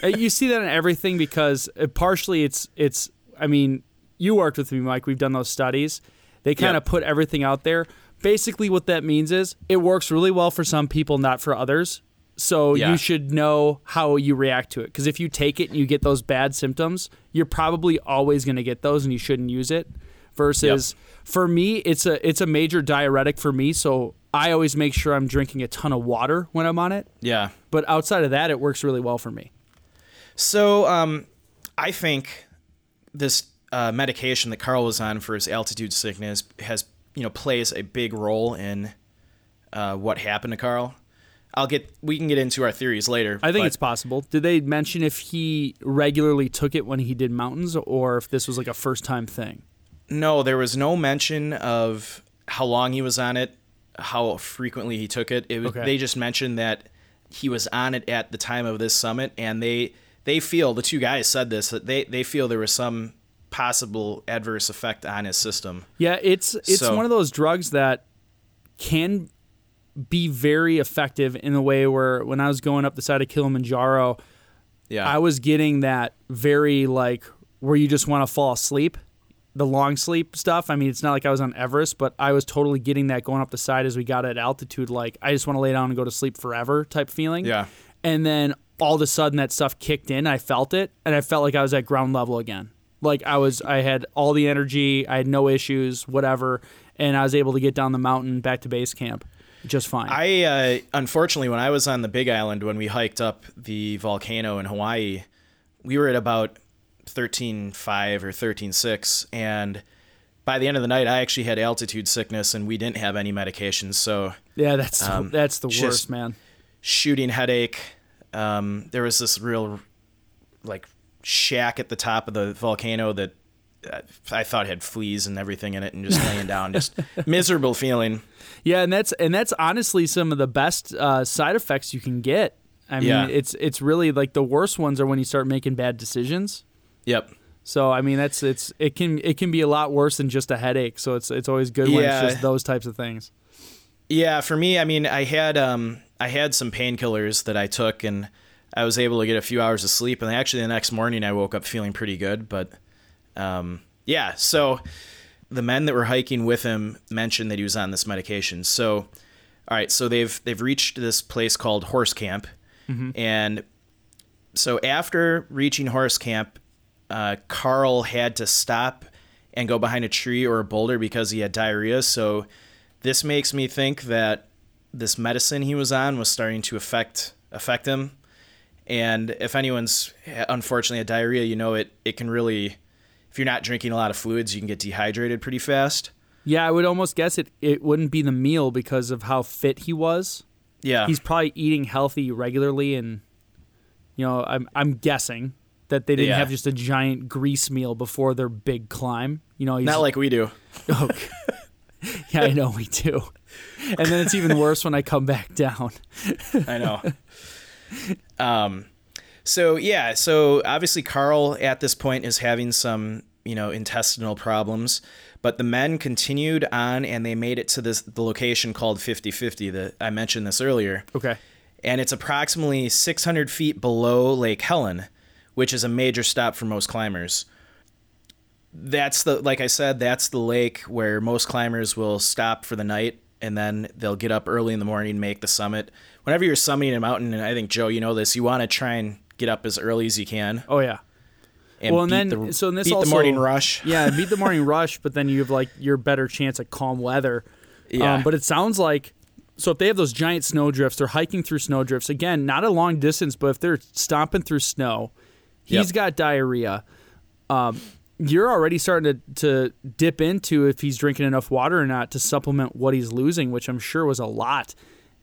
Speaker 3: Uh, you see that in everything because uh, partially it's it's. I mean, you worked with me, Mike. We've done those studies. They kind of
Speaker 2: Yeah.
Speaker 3: put everything out there. Basically, what that means is it works really well for some people, not for others. So
Speaker 2: Yeah.
Speaker 3: you should know how you react to it. Because if you take it and you get those bad symptoms, you're probably always going to get those, and you shouldn't use it. Versus for me, it's a it's a major diuretic for me. So I always make sure I'm drinking a ton of water when I'm on it.
Speaker 2: yeah.
Speaker 3: But outside of that, it works really well for me.
Speaker 2: So um, I think this uh, medication that Carl was on for his altitude sickness has, you know, plays a big role in uh, what happened to Carl. I'll get. We can get into our theories later.
Speaker 3: I think it's possible. Did they mention if he regularly took it when he did mountains, or if this was like a first time thing?
Speaker 2: No, there was no mention of how long he was on it, how frequently he took it. It was,
Speaker 3: Okay.
Speaker 2: They just mentioned that he was on it at the time of this summit, and they they feel the two guys said this that they they feel there was some possible adverse effect on his system.
Speaker 3: Yeah, it's it's
Speaker 2: So-
Speaker 3: one of those drugs that can be very effective in a way where when I was going up the side of Kilimanjaro,
Speaker 2: Yeah,
Speaker 3: I was getting that very like where you just want to fall asleep, the long sleep stuff. I mean, it's not like I was on Everest, but I was totally getting that going up the side as we got at altitude. Like I just want to lay down and go to sleep forever type feeling.
Speaker 2: Yeah.
Speaker 3: And then all of a sudden that stuff kicked in. I felt it, and I felt like I was at ground level again. Like I was, I had all the energy. I had no issues, whatever, and I was able to get down the mountain back to base camp just fine.
Speaker 2: I uh, unfortunately, when I was on the Big Island when we hiked up the volcano in Hawaii, we were at about thirteen five or thirteen six, and by the end of the night, I actually had altitude sickness, and we didn't have any medications. So
Speaker 3: yeah, that's
Speaker 2: um,
Speaker 3: that's the worst, man.
Speaker 2: shooting headache. Um, there was this real like shack at the top of the volcano that uh, I thought had fleas and everything in it, and just laying down, just *laughs* miserable feeling.
Speaker 3: Yeah, and that's and that's honestly some of the best uh, side effects you can get. I mean,
Speaker 2: Yeah.
Speaker 3: it's it's really like the worst ones are when you start making bad decisions.
Speaker 2: Yep.
Speaker 3: So I mean, that's it's it can it can be a lot worse than just a headache. So it's it's always good when
Speaker 2: Yeah.
Speaker 3: it's just those types of things.
Speaker 2: Yeah, for me, I mean, I had um, I had some painkillers that I took, and I was able to get a few hours of sleep. And actually, the next morning, I woke up feeling pretty good. But um, yeah, so the men that were hiking with him mentioned that he was on this medication. So, all right, so they've they've reached this place called Horse Camp, and so after reaching Horse Camp, uh, Carl had to stop and go behind a tree or a boulder because he had diarrhea. So this makes me think that this medicine he was on was starting to affect affect him. And if anyone's unfortunately had diarrhea, you know it it can really if you're not drinking a lot of fluids, you can get dehydrated pretty fast.
Speaker 3: Yeah, I would almost guess it it wouldn't be the meal because of how fit he was.
Speaker 2: Yeah.
Speaker 3: He's probably eating healthy regularly, and you know, I'm I'm guessing that they didn't
Speaker 2: Yeah.
Speaker 3: have just a giant grease meal before their big climb. You know, he's,
Speaker 2: not like we do. *laughs*
Speaker 3: Oh, *laughs* yeah, I know we do. And then it's even worse when I come back down.
Speaker 2: I know. *laughs* um, so yeah, so obviously Carl at this point is having some, you know, intestinal problems, but the men continued on and they made it to this the location called 5050 that I mentioned this earlier.
Speaker 3: Okay.
Speaker 2: And it's approximately 600 feet below Lake Helen, which is a major stop for most climbers. That's the like I said, that's the lake where most climbers will stop for the night and then they'll get up early in the morning, make the summit. Whenever you're summiting a mountain, and I think Joe, you know this, you want to try and get up as early as you can.
Speaker 3: Oh yeah.
Speaker 2: And
Speaker 3: well, and
Speaker 2: beat
Speaker 3: then
Speaker 2: the,
Speaker 3: so in this
Speaker 2: beat
Speaker 3: also
Speaker 2: the morning rush. *laughs*
Speaker 3: Yeah, beat the morning rush, but then you have like your better chance at calm weather.
Speaker 2: Yeah.
Speaker 3: Um, but it sounds like so if they have those giant snow drifts, they're hiking through snow drifts. Again, not a long distance, but if they're stomping through snow, he's
Speaker 2: Yep.
Speaker 3: got diarrhea. Um, you're already starting to, to dip into if he's drinking enough water or not to supplement what he's losing, which I'm sure was a lot.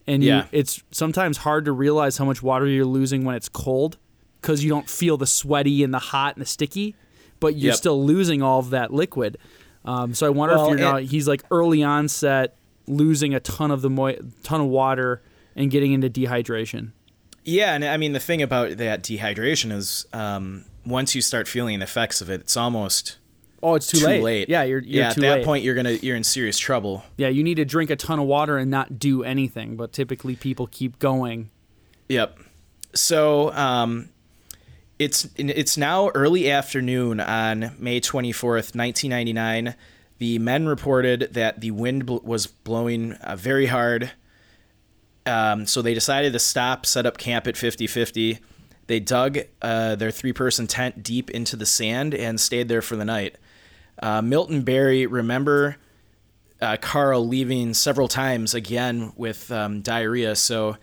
Speaker 3: And you,
Speaker 2: Yeah.
Speaker 3: it's sometimes hard to realize how much water you're losing when it's cold because you don't feel the sweaty and the hot and the sticky, but you're
Speaker 2: Yep.
Speaker 3: still losing all of that liquid. Um, so I wonder
Speaker 2: Well,
Speaker 3: if you're not, he's like early onset losing a ton of the mo- ton of water and getting into dehydration.
Speaker 2: Yeah, and I mean the thing about that dehydration is um, once you start feeling the effects of it, it's almost
Speaker 3: Oh, it's too,
Speaker 2: too
Speaker 3: late. Yeah, you're, you're
Speaker 2: yeah, at that
Speaker 3: late.
Speaker 2: point you're gonna you're in serious trouble.
Speaker 3: Yeah, you need to drink a ton of water and not do anything. But typically, people keep going.
Speaker 2: Yep. So um, it's it's now early afternoon on May 24th, 1999. The men reported that the wind bl- was blowing uh, very hard. Um, so they decided to stop, set up camp at 50-50. They dug uh, their three-person tent deep into the sand and stayed there for the night. Uh, Milt and Barry, remember uh, Carl leaving several times again with um, diarrhea. So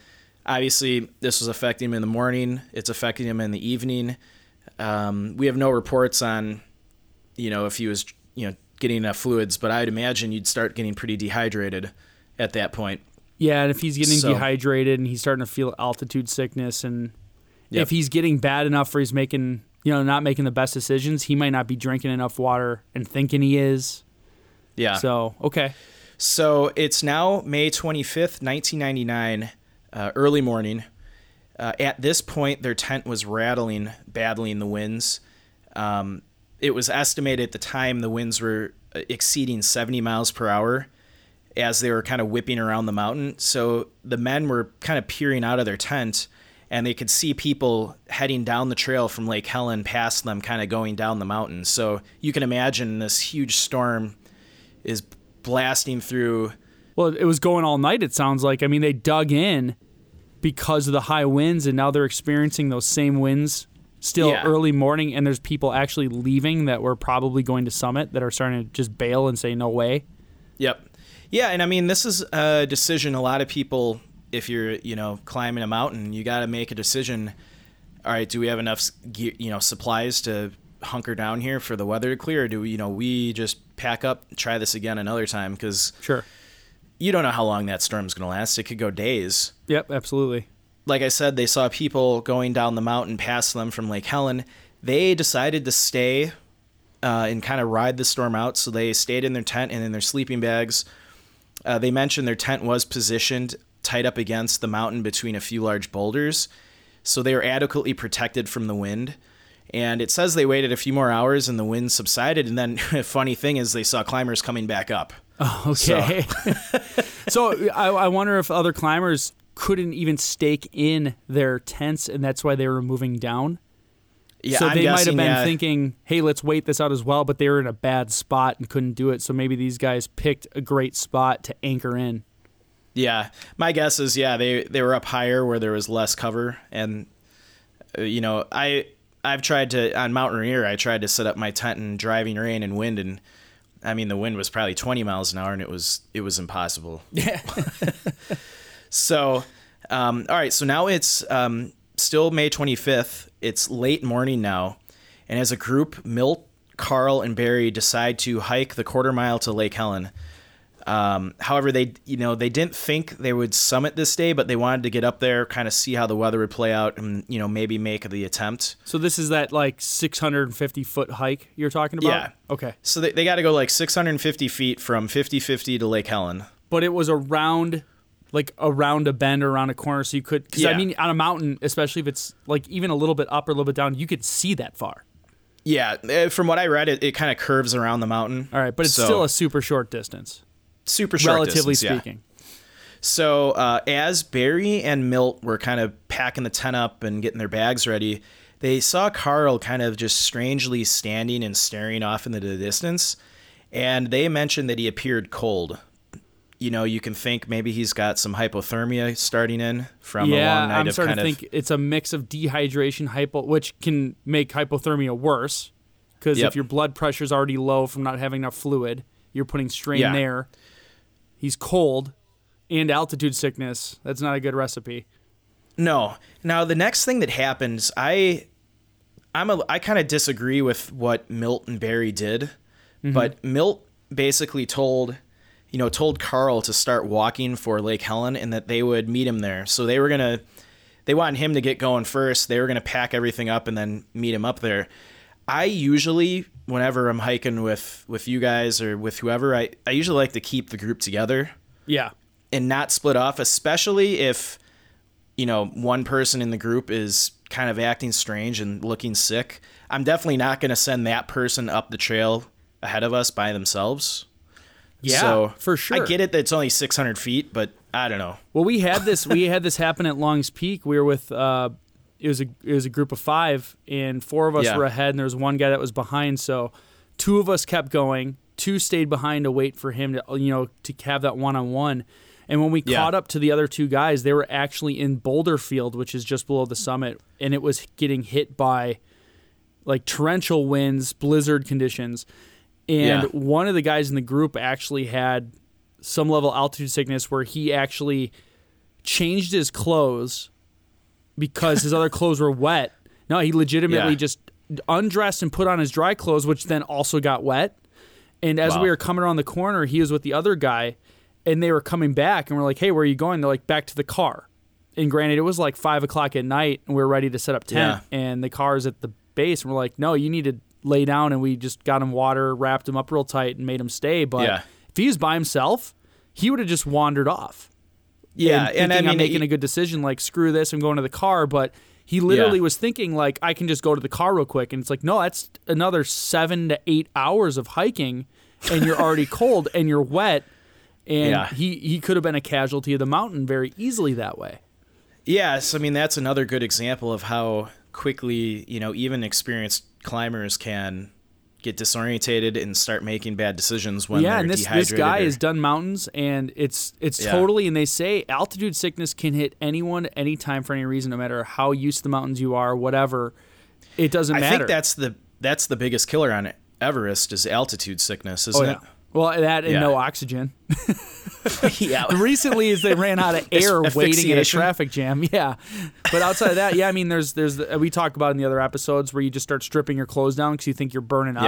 Speaker 2: obviously, this was affecting him in the morning. It's affecting him in the evening. Um, we have no reports on, you know, if he was, you know, getting enough fluids, but I'd imagine you'd start getting pretty dehydrated at that point.
Speaker 3: Yeah, and if he's getting
Speaker 2: So-
Speaker 3: dehydrated and he's starting to feel altitude sickness, and
Speaker 2: Yep.
Speaker 3: if he's getting bad enough where he's making, you know, not making the best decisions, he might not be drinking enough water and thinking he is.
Speaker 2: Yeah.
Speaker 3: So okay,
Speaker 2: So it's now May 25th, 1999, uh, early morning, Uh, at this point, their tent was rattling badly in the winds. Um, it was estimated at the time the winds were uh, exceeding 70 miles per hour as they were kind of whipping around the mountain. So the men were kind of peering out of their tent and they could see people heading down the trail from Lake Helen past them, kind of going down the mountain. So you can imagine this huge storm is blasting through.
Speaker 3: Well, it was going all night, it sounds like. I mean, they dug in because of the high winds, and now they're experiencing those same winds still
Speaker 2: Yeah.
Speaker 3: early morning, and there's people actually leaving that were probably going to Summit that are starting to just bail and say, no way.
Speaker 2: Yep. Yeah, and I mean this is a decision a lot of people if you're, you know, climbing a mountain, you got to make a decision. All right, do we have enough you know, supplies to hunker down here for the weather to clear or do we, you know, we just pack up, try this again another time cuz
Speaker 3: Sure.
Speaker 2: you don't know how long that storm's going to last. It could go days.
Speaker 3: Yep, absolutely.
Speaker 2: Like I said, they saw people going down the mountain past them from Lake Helen. They decided to stay uh, and kind of ride the storm out. So they stayed in their tent and in their sleeping bags. Uh, they mentioned their tent was positioned tight up against the mountain between a few large boulders. So they were adequately protected from the wind. And it says they waited a few more hours and the wind subsided. And then, *laughs* funny thing is, they saw climbers coming back up.
Speaker 3: Oh, Okay. *laughs* So, I, I wonder if other climbers couldn't even stake in their tents, and that's why they were moving down.
Speaker 2: Yeah,
Speaker 3: so
Speaker 2: I'm
Speaker 3: they might have been
Speaker 2: yeah.
Speaker 3: thinking, "Hey, let's wait this out as well," but they were in a bad spot and couldn't do it. So maybe these guys picked a great spot to anchor in.
Speaker 2: Yeah, my guess is yeah they they were up higher where there was less cover, and uh, you know I I've tried to on Mount Rainier I tried to set up my tent in driving rain and wind, and I mean the wind was probably 20 miles an hour, and it was it was impossible.
Speaker 3: Yeah. *laughs*
Speaker 2: So, um, all right, so now it's um, still May 25th. It's late morning now, and as a group, Milt, Carl, and Barry decide to hike the quarter mile to Lake Helen. Um, however, they you know they didn't think they would summit this day, but they wanted to get up there, kind of see how the weather would play out, and you know maybe make the attempt.
Speaker 3: so this is that like 650 foot hike you're talking about.
Speaker 2: Yeah.
Speaker 3: Okay.
Speaker 2: So they, they got to go like 650 feet from 50-50 to Lake Helen.
Speaker 3: But it was around, like around a bend or around a corner, so you could. Because I mean, on a mountain, especially if it's like even a little bit up or a little bit down, you could see that far.
Speaker 2: Yeah, eh, from what I read, it, it kind of curves around the mountain.
Speaker 3: All right, but it's
Speaker 2: So,
Speaker 3: still a super short distance,
Speaker 2: super short
Speaker 3: relatively
Speaker 2: distance, yeah.
Speaker 3: speaking.
Speaker 2: So uh, as Barry and Milt were kind of packing the tent up and getting their bags ready, they saw Carl kind of just strangely standing and staring off into the distance, and they mentioned that he appeared cold. You know, you can think maybe he's got some hypothermia starting in from a long night
Speaker 3: I'm
Speaker 2: of
Speaker 3: starting
Speaker 2: kind
Speaker 3: to
Speaker 2: of
Speaker 3: think it's a mix of dehydration, hypo, which can make hypothermia worse. Because
Speaker 2: Yep.
Speaker 3: if your blood pressure is already low from not having enough fluid, you're putting strain
Speaker 2: Yeah.
Speaker 3: there. He's cold, and altitude sickness. That's not a good recipe.
Speaker 2: No. Now the next thing that happens, I I'm a I kind of disagree with what Milt and Barry did. Mm-hmm. But Milt basically told you know, told Carl to start walking for Lake Helen and that they would meet him there. So they were going to they wanted him to get going first. They were going to pack everything up and then meet him up there. I usually whenever I'm hiking with with you guys or with whoever, I I usually like to keep the group together
Speaker 3: Yeah.
Speaker 2: and not split off, especially if you know one person in the group is kind of acting strange and looking sick. I'm definitely not going to send that person up the trail ahead of us by themselves.
Speaker 3: Yeah,
Speaker 2: so
Speaker 3: for sure.
Speaker 2: I get it that it's only 600 feet, but I don't know.
Speaker 3: Well, we had this. we had this happen at Long's Peak. We were with. Uh, it was a it was a group of five, and four of us
Speaker 2: Yeah.
Speaker 3: were ahead, and there was one guy that was behind. So, two of us kept going. Two stayed behind to wait for him to you know to have that one on one. And when we
Speaker 2: Yeah.
Speaker 3: caught up to the other two guys, they were actually in Boulder Field, which is just below the summit, and it was getting hit by like torrential winds, blizzard conditions. And
Speaker 2: Yeah.
Speaker 3: one of the guys in the group actually had some level altitude sickness where he actually changed his clothes because his other clothes were wet. No, he legitimately
Speaker 2: Yeah.
Speaker 3: just undressed and put on his dry clothes, which then also got wet. And as
Speaker 2: Wow.
Speaker 3: we were coming around the corner, he was with the other guy, and they were coming back, and we're like, "Hey, where are you going?" They're like, "Back to the car." And granted, it was like five o'clock at night, and we were ready to set up tent, and the car's at the base, and we're like, "No, you need to lay down." And we just got him water, wrapped him up real tight, and made him stay. But
Speaker 2: Yeah.
Speaker 3: if he was by himself, he would have just wandered off.
Speaker 2: Yeah,
Speaker 3: and,
Speaker 2: and I
Speaker 3: thinking I'm making
Speaker 2: it-
Speaker 3: a good decision. Like screw this, I'm going to the car. But he literally
Speaker 2: Yeah.
Speaker 3: was thinking like I can just go to the car real quick, and it's like no, that's another seven to eight hours of hiking, and you're already *laughs* cold and you're wet, and
Speaker 2: Yeah.
Speaker 3: he he could have been a casualty of the mountain very easily that way.
Speaker 2: Yes, I mean that's another good example of how quickly you know even experienced climbers can get disorientated and start making bad decisions when
Speaker 3: yeah,
Speaker 2: they're
Speaker 3: and this this guy
Speaker 2: or-
Speaker 3: has done mountains, and it's it's
Speaker 2: Yeah.
Speaker 3: totally. And they say altitude sickness can hit anyone anytime for any reason, no matter how used to the mountains you are, whatever. It doesn't
Speaker 2: I
Speaker 3: matter.
Speaker 2: I think that's the that's the biggest killer on Everest is altitude sickness,
Speaker 3: oh
Speaker 2: isn't
Speaker 3: yeah. Well, that and
Speaker 2: Yeah.
Speaker 3: no oxygen. *laughs*
Speaker 2: yeah. *laughs*
Speaker 3: Recently, is they ran out of *laughs* air waiting in a traffic jam. Yeah, but outside of that, yeah, I mean, there's there's the, we talked about in the other episodes where you just start stripping your clothes down because you think you're burning up.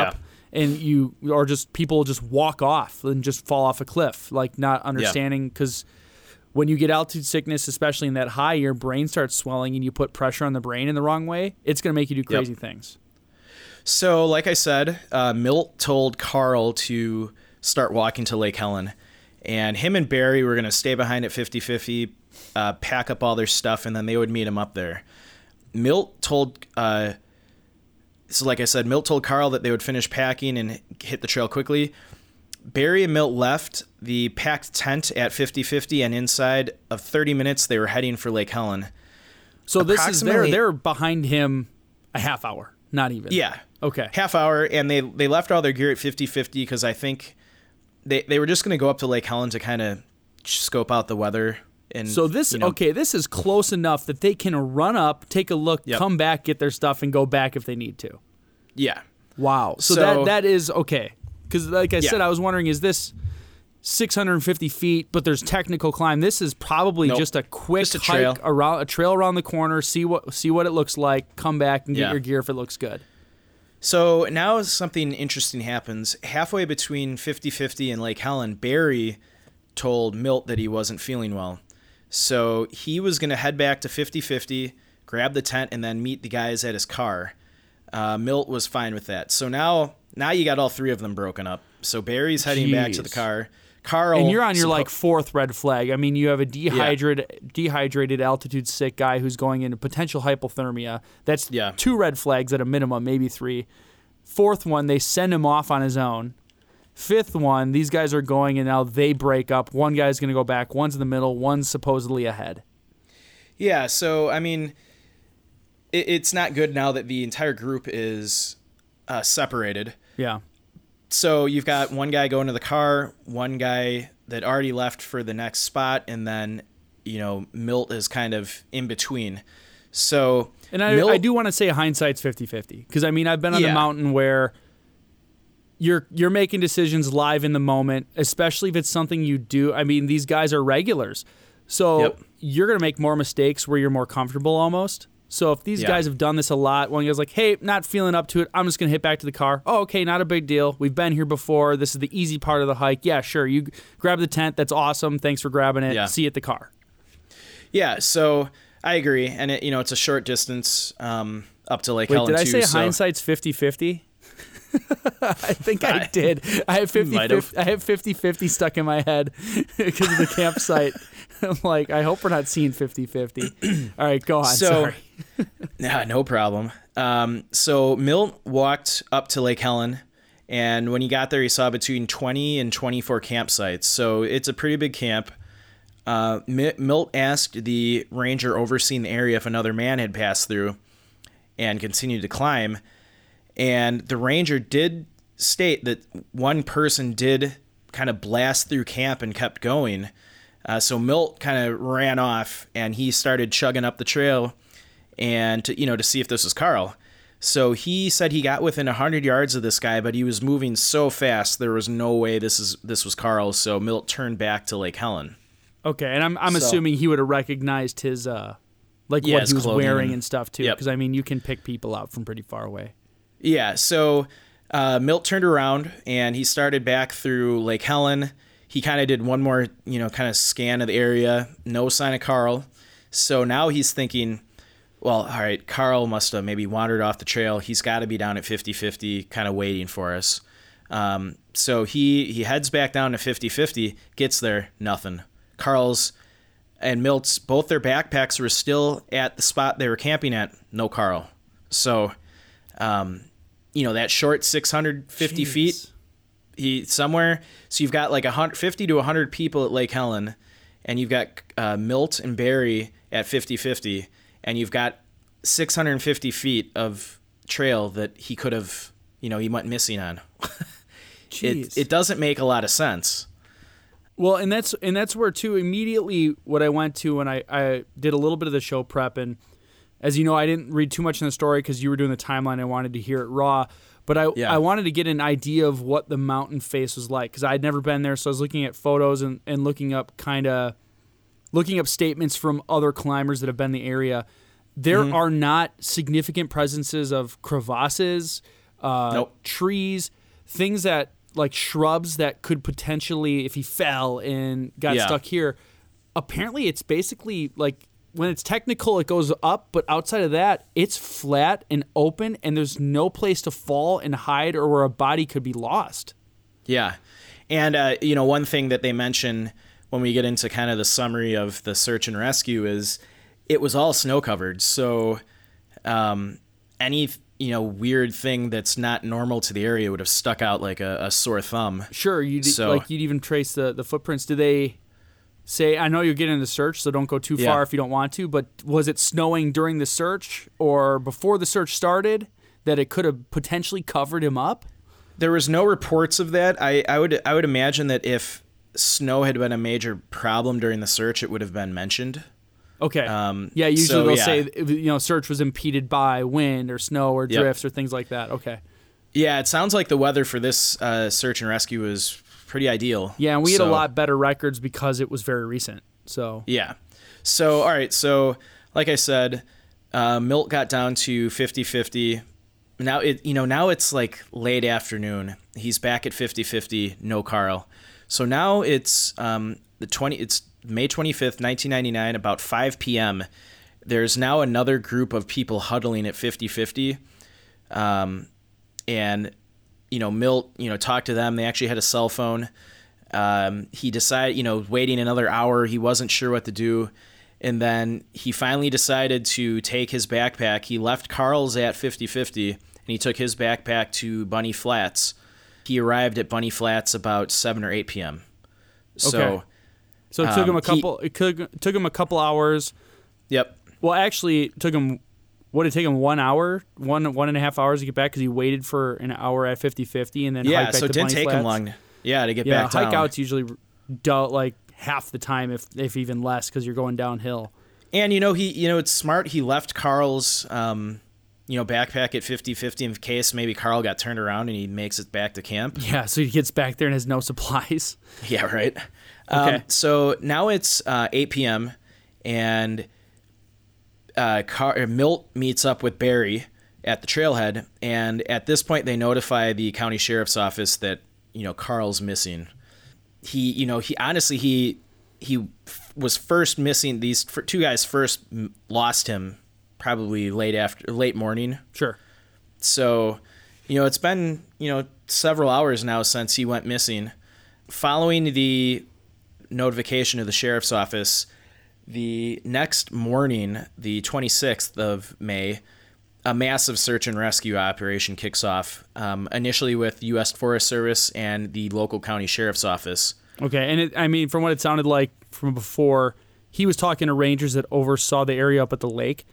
Speaker 3: And you, or just people just walk off and just fall off a cliff, like not understanding because when you get altitude sickness, especially in that high, your brain starts swelling and you put pressure on the brain in the wrong way, it's going to make you do crazy things.
Speaker 2: So, like I said, uh, Milt told Carl to start walking to Lake Helen, and him and Barry were going to stay behind at 50 50, uh, pack up all their stuff, and then they would meet him up there. Milt told, uh, so like I said, Milt told Carl that they would finish packing and hit the trail quickly. Barry and Milt left the packed tent at 50 50, and inside of 30 minutes, they were heading for Lake Helen.
Speaker 3: So this is they're they're behind him a half hour, not even.
Speaker 2: Yeah.
Speaker 3: Okay.
Speaker 2: half hour and they they left all their gear at 50-50 because I think they they were just going to go up to Lake Helen to kind of scope out the weather and
Speaker 3: So this
Speaker 2: you know,
Speaker 3: okay, this is close enough that they can run up, take a look,
Speaker 2: Yep.
Speaker 3: come back, get their stuff, and go back if they need to.
Speaker 2: yeah
Speaker 3: Wow. So,
Speaker 2: So-
Speaker 3: that that is okay. Because like I said, I was wondering, is this 650 feet? But there's technical climb. This is probably
Speaker 2: Nope.
Speaker 3: just a quick
Speaker 2: Just a
Speaker 3: hike
Speaker 2: trail.
Speaker 3: around a trail around the corner. See what see what it looks like. Come back and get
Speaker 2: Yeah.
Speaker 3: your gear if it looks good.
Speaker 2: So now something interesting happens. Halfway between 50-50 and Lake Helen Barry told Milt that he wasn't feeling well. So he was going to head back to 50-50 grab the tent and then meet the guys at his car. Uh, Milt was fine with that. So now now you got all three of them broken up. So Barry's heading back to the car Carl
Speaker 3: And you're on your
Speaker 2: suppo-
Speaker 3: like fourth red flag. I mean, you have a dehydrated, dehydrated, altitude sick guy who's going into potential hypothermia. That's
Speaker 2: Yeah.
Speaker 3: two red flags at a minimum, maybe three. Fourth one, they send him off on his own. Fifth one, these guys are going and now they break up. One guy's going to go back. One's in the middle. One's supposedly ahead.
Speaker 2: Yeah, so I mean, it, it's not good now that the entire group is uh, separated.
Speaker 3: Yeah.
Speaker 2: So you've got one guy going to the car, one guy that already left for the next spot, and then you know Milt is kind of in between. So
Speaker 3: And I,
Speaker 2: Milt,
Speaker 3: I do want to say hindsight's 50-50 because I mean I've been on the mountain where you're you're making decisions live in the moment, especially if it's something you do. I mean these guys are regulars, so
Speaker 2: Yep.
Speaker 3: you're gonna make more mistakes where you're more comfortable almost. So if these
Speaker 2: Yeah.
Speaker 3: guys have done this a lot, one guy's like, "Hey, not feeling up to it. I'm just gonna hit back to the car." Oh, okay, not a big deal. We've been here before. This is the easy part of the hike. Yeah, sure. You grab the tent. That's awesome. Thanks for grabbing it.
Speaker 2: Yeah.
Speaker 3: See you at the car.
Speaker 2: Yeah, so I agree, and it, you know it's a short distance um, up to Lake
Speaker 3: Wait,
Speaker 2: Helen
Speaker 3: did I
Speaker 2: too.
Speaker 3: say
Speaker 2: so-
Speaker 3: hindsight's 50-50? *laughs* I think I did. I have 50 *laughs*
Speaker 2: Might have.
Speaker 3: I have 50-50 stuck in my head *laughs* because of the campsite. I'm *laughs* like, I hope we're not seeing 50-50. *clears throat* All right, go on.
Speaker 2: So-
Speaker 3: Sorry. *laughs*
Speaker 2: Nah, no problem. Um, so Milt walked up to Lake Helen, and when he got there, he saw between 20 and 24 campsites. So it's a pretty big camp. Uh, Milt asked the ranger overseeing the area if another man had passed through and continued to climb. And the ranger did state that one person did kind of blast through camp and kept going. Uh, so Milt kind of ran off and he started chugging up the trail and to, you know to see if this was Carl. So he said he got within 100 yards of this guy, but he was moving so fast there was no way this is this was Carl. So Milt turned back to Lake Helen.
Speaker 3: Okay, and I'm I'm
Speaker 2: So-
Speaker 3: assuming he would have recognized his uh like
Speaker 2: Yeah,
Speaker 3: what he was wearing
Speaker 2: and-
Speaker 3: stuff too
Speaker 2: Yep.
Speaker 3: because I mean, you can pick people out from pretty far away.
Speaker 2: Yeah, so uh, Milt turned around and he started back through Lake Helen. He kind of did one more, you know, kind of scan of the area. No sign of Carl. So now he's thinking, well, all right, Carl must have maybe wandered off the trail. He's got to be down at 50 50, kind of waiting for us. Um, so he, he heads back down to 50 50, gets there, nothing. Carl's and Milt's both their backpacks were still at the spot they were camping at. No Carl. So, um, you know that short 650 feet. He somewhere. So you've got like 150 to 100 people at Lake Helen, and you've got uh, Milt and Barry at 50-50, and you've got 650 feet of trail that he could have. You know, he went missing on. *laughs*
Speaker 3: Jeez.
Speaker 2: it it doesn't make a lot of sense.
Speaker 3: Well, and that's and that's where too immediately what I went to when I, I did a little bit of the show prep and as you know I didn't read too much in the story because you were doing the timeline I wanted to hear it raw but I
Speaker 2: Yeah.
Speaker 3: I wanted to get an idea of what the mountain face was like because I'd never been there so I was looking at photos and, and looking up kind of looking up statements from other climbers that have been in the area there
Speaker 2: Mm-hmm.
Speaker 3: are not significant presences of crevasses uh,
Speaker 2: Nope.
Speaker 3: trees things that like shrubs that could potentially if he fell and got
Speaker 2: Yeah.
Speaker 3: stuck here apparently it's basically like when it's technical it goes up but outside of that it's flat and open and there's no place to fall and hide or where a body could be lost
Speaker 2: Yeah. And, uh, you know, one thing that they mention when we get into kind of the summary of the search and rescue is it was all snow covered. So um, any, you know, weird thing that's not normal to the area would have stuck out like a, a sore thumb.
Speaker 3: sure you'd
Speaker 2: So-
Speaker 3: like you'd even trace the the footprints do they say i know you're getting the search so don't go too
Speaker 2: Yeah.
Speaker 3: far if you don't want to but was it snowing during the search or before the search started that it could have potentially covered him up
Speaker 2: There was no reports of that. I, I would I would imagine that if snow had been a major problem during the search, it would have been mentioned.
Speaker 3: Okay.
Speaker 2: Um,
Speaker 3: yeah, usually
Speaker 2: so,
Speaker 3: they'll
Speaker 2: yeah.
Speaker 3: say you know search was impeded by wind or snow or
Speaker 2: Yep.
Speaker 3: drifts or things like that. Okay.
Speaker 2: Yeah, it sounds like the weather for this uh, search and rescue was pretty ideal.
Speaker 3: Yeah, and we had a lot better records because it was very recent. So
Speaker 2: Yeah. So, all right. So, like I said, uh, Milt got down to 50 50. Now, it, you know, now it's like late afternoon. He's back at 50 50, no Carl. So now it's um, the 20, it's May 25th, 1999, about 5 p.m. There's now another group of people huddling at 50 50. Um, and, you know, Milt, you know, talked to them. They actually had a cell phone. Um, he decided, you know, waiting another hour, he wasn't sure what to do. And then he finally decided to take his backpack. He left Carl's at 50 50 and he took his backpack to Bunny Flats. He arrived at Bunny Flats about 7 or 8 p.m. So,
Speaker 3: Okay. so it took
Speaker 2: Um,
Speaker 3: him a
Speaker 2: he-
Speaker 3: couple. it could, took him a couple hours.
Speaker 2: yep.
Speaker 3: Well, actually, it took him. Did it take him? One hour, one one and a half hours to get back because he waited for an hour at 50-50 and then
Speaker 2: Yeah, so it didn't
Speaker 3: Bunny
Speaker 2: take
Speaker 3: Flats.
Speaker 2: him long. Yeah, to get
Speaker 3: Yeah,
Speaker 2: back
Speaker 3: hike
Speaker 2: down.
Speaker 3: out's usually like half the time, if if even less, because you're going downhill.
Speaker 2: And you know he you know it's smart he left Carl's um you know backpack at 50-50 in case maybe Carl got turned around and he makes it back to camp.
Speaker 3: Yeah, so he gets back there and has no supplies. *laughs*
Speaker 2: Yeah, right.
Speaker 3: Okay.
Speaker 2: Um, so now it's uh, 8 p.m. and uh, Car- Milt meets up with Barry at the trailhead, and at this point they notify the county sheriff's office that you know Carl's missing. He, you know, he honestly he he f- was first missing. These f- two guys first m- lost him probably late after late morning.
Speaker 3: Sure.
Speaker 2: So, you know, it's been, you know, several hours now since he went missing. Following the notification of the sheriff's office, the next morning, the 26th of May, a massive search and rescue operation kicks off, um, initially with U.S. Forest Service and the local county sheriff's office.
Speaker 3: Okay, and it, I mean, from what it sounded like from before, he was talking to rangers that oversaw the area up at the lake.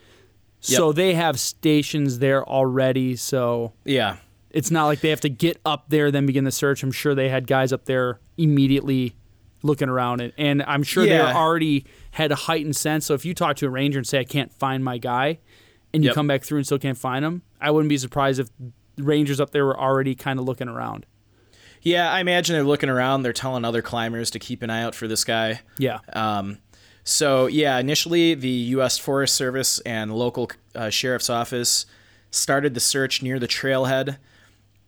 Speaker 3: So
Speaker 2: Yep.
Speaker 3: they have stations there already. So
Speaker 2: Yeah.
Speaker 3: it's not like they have to get up there then begin the search. I'm sure they had guys up there immediately looking around it, and I'm sure they
Speaker 2: Yeah.
Speaker 3: already had a heightened sense. So if you talk to a ranger and say I can't find my guy, and you
Speaker 2: Yep.
Speaker 3: come back through and still can't find him, I wouldn't be surprised if rangers up there were already kind of looking around.
Speaker 2: Yeah, I imagine they're looking around. They're telling other climbers to keep an eye out for this guy.
Speaker 3: Yeah.
Speaker 2: Um, so yeah, initially the U.S. Forest Service and local uh, sheriff's office started the search near the trailhead.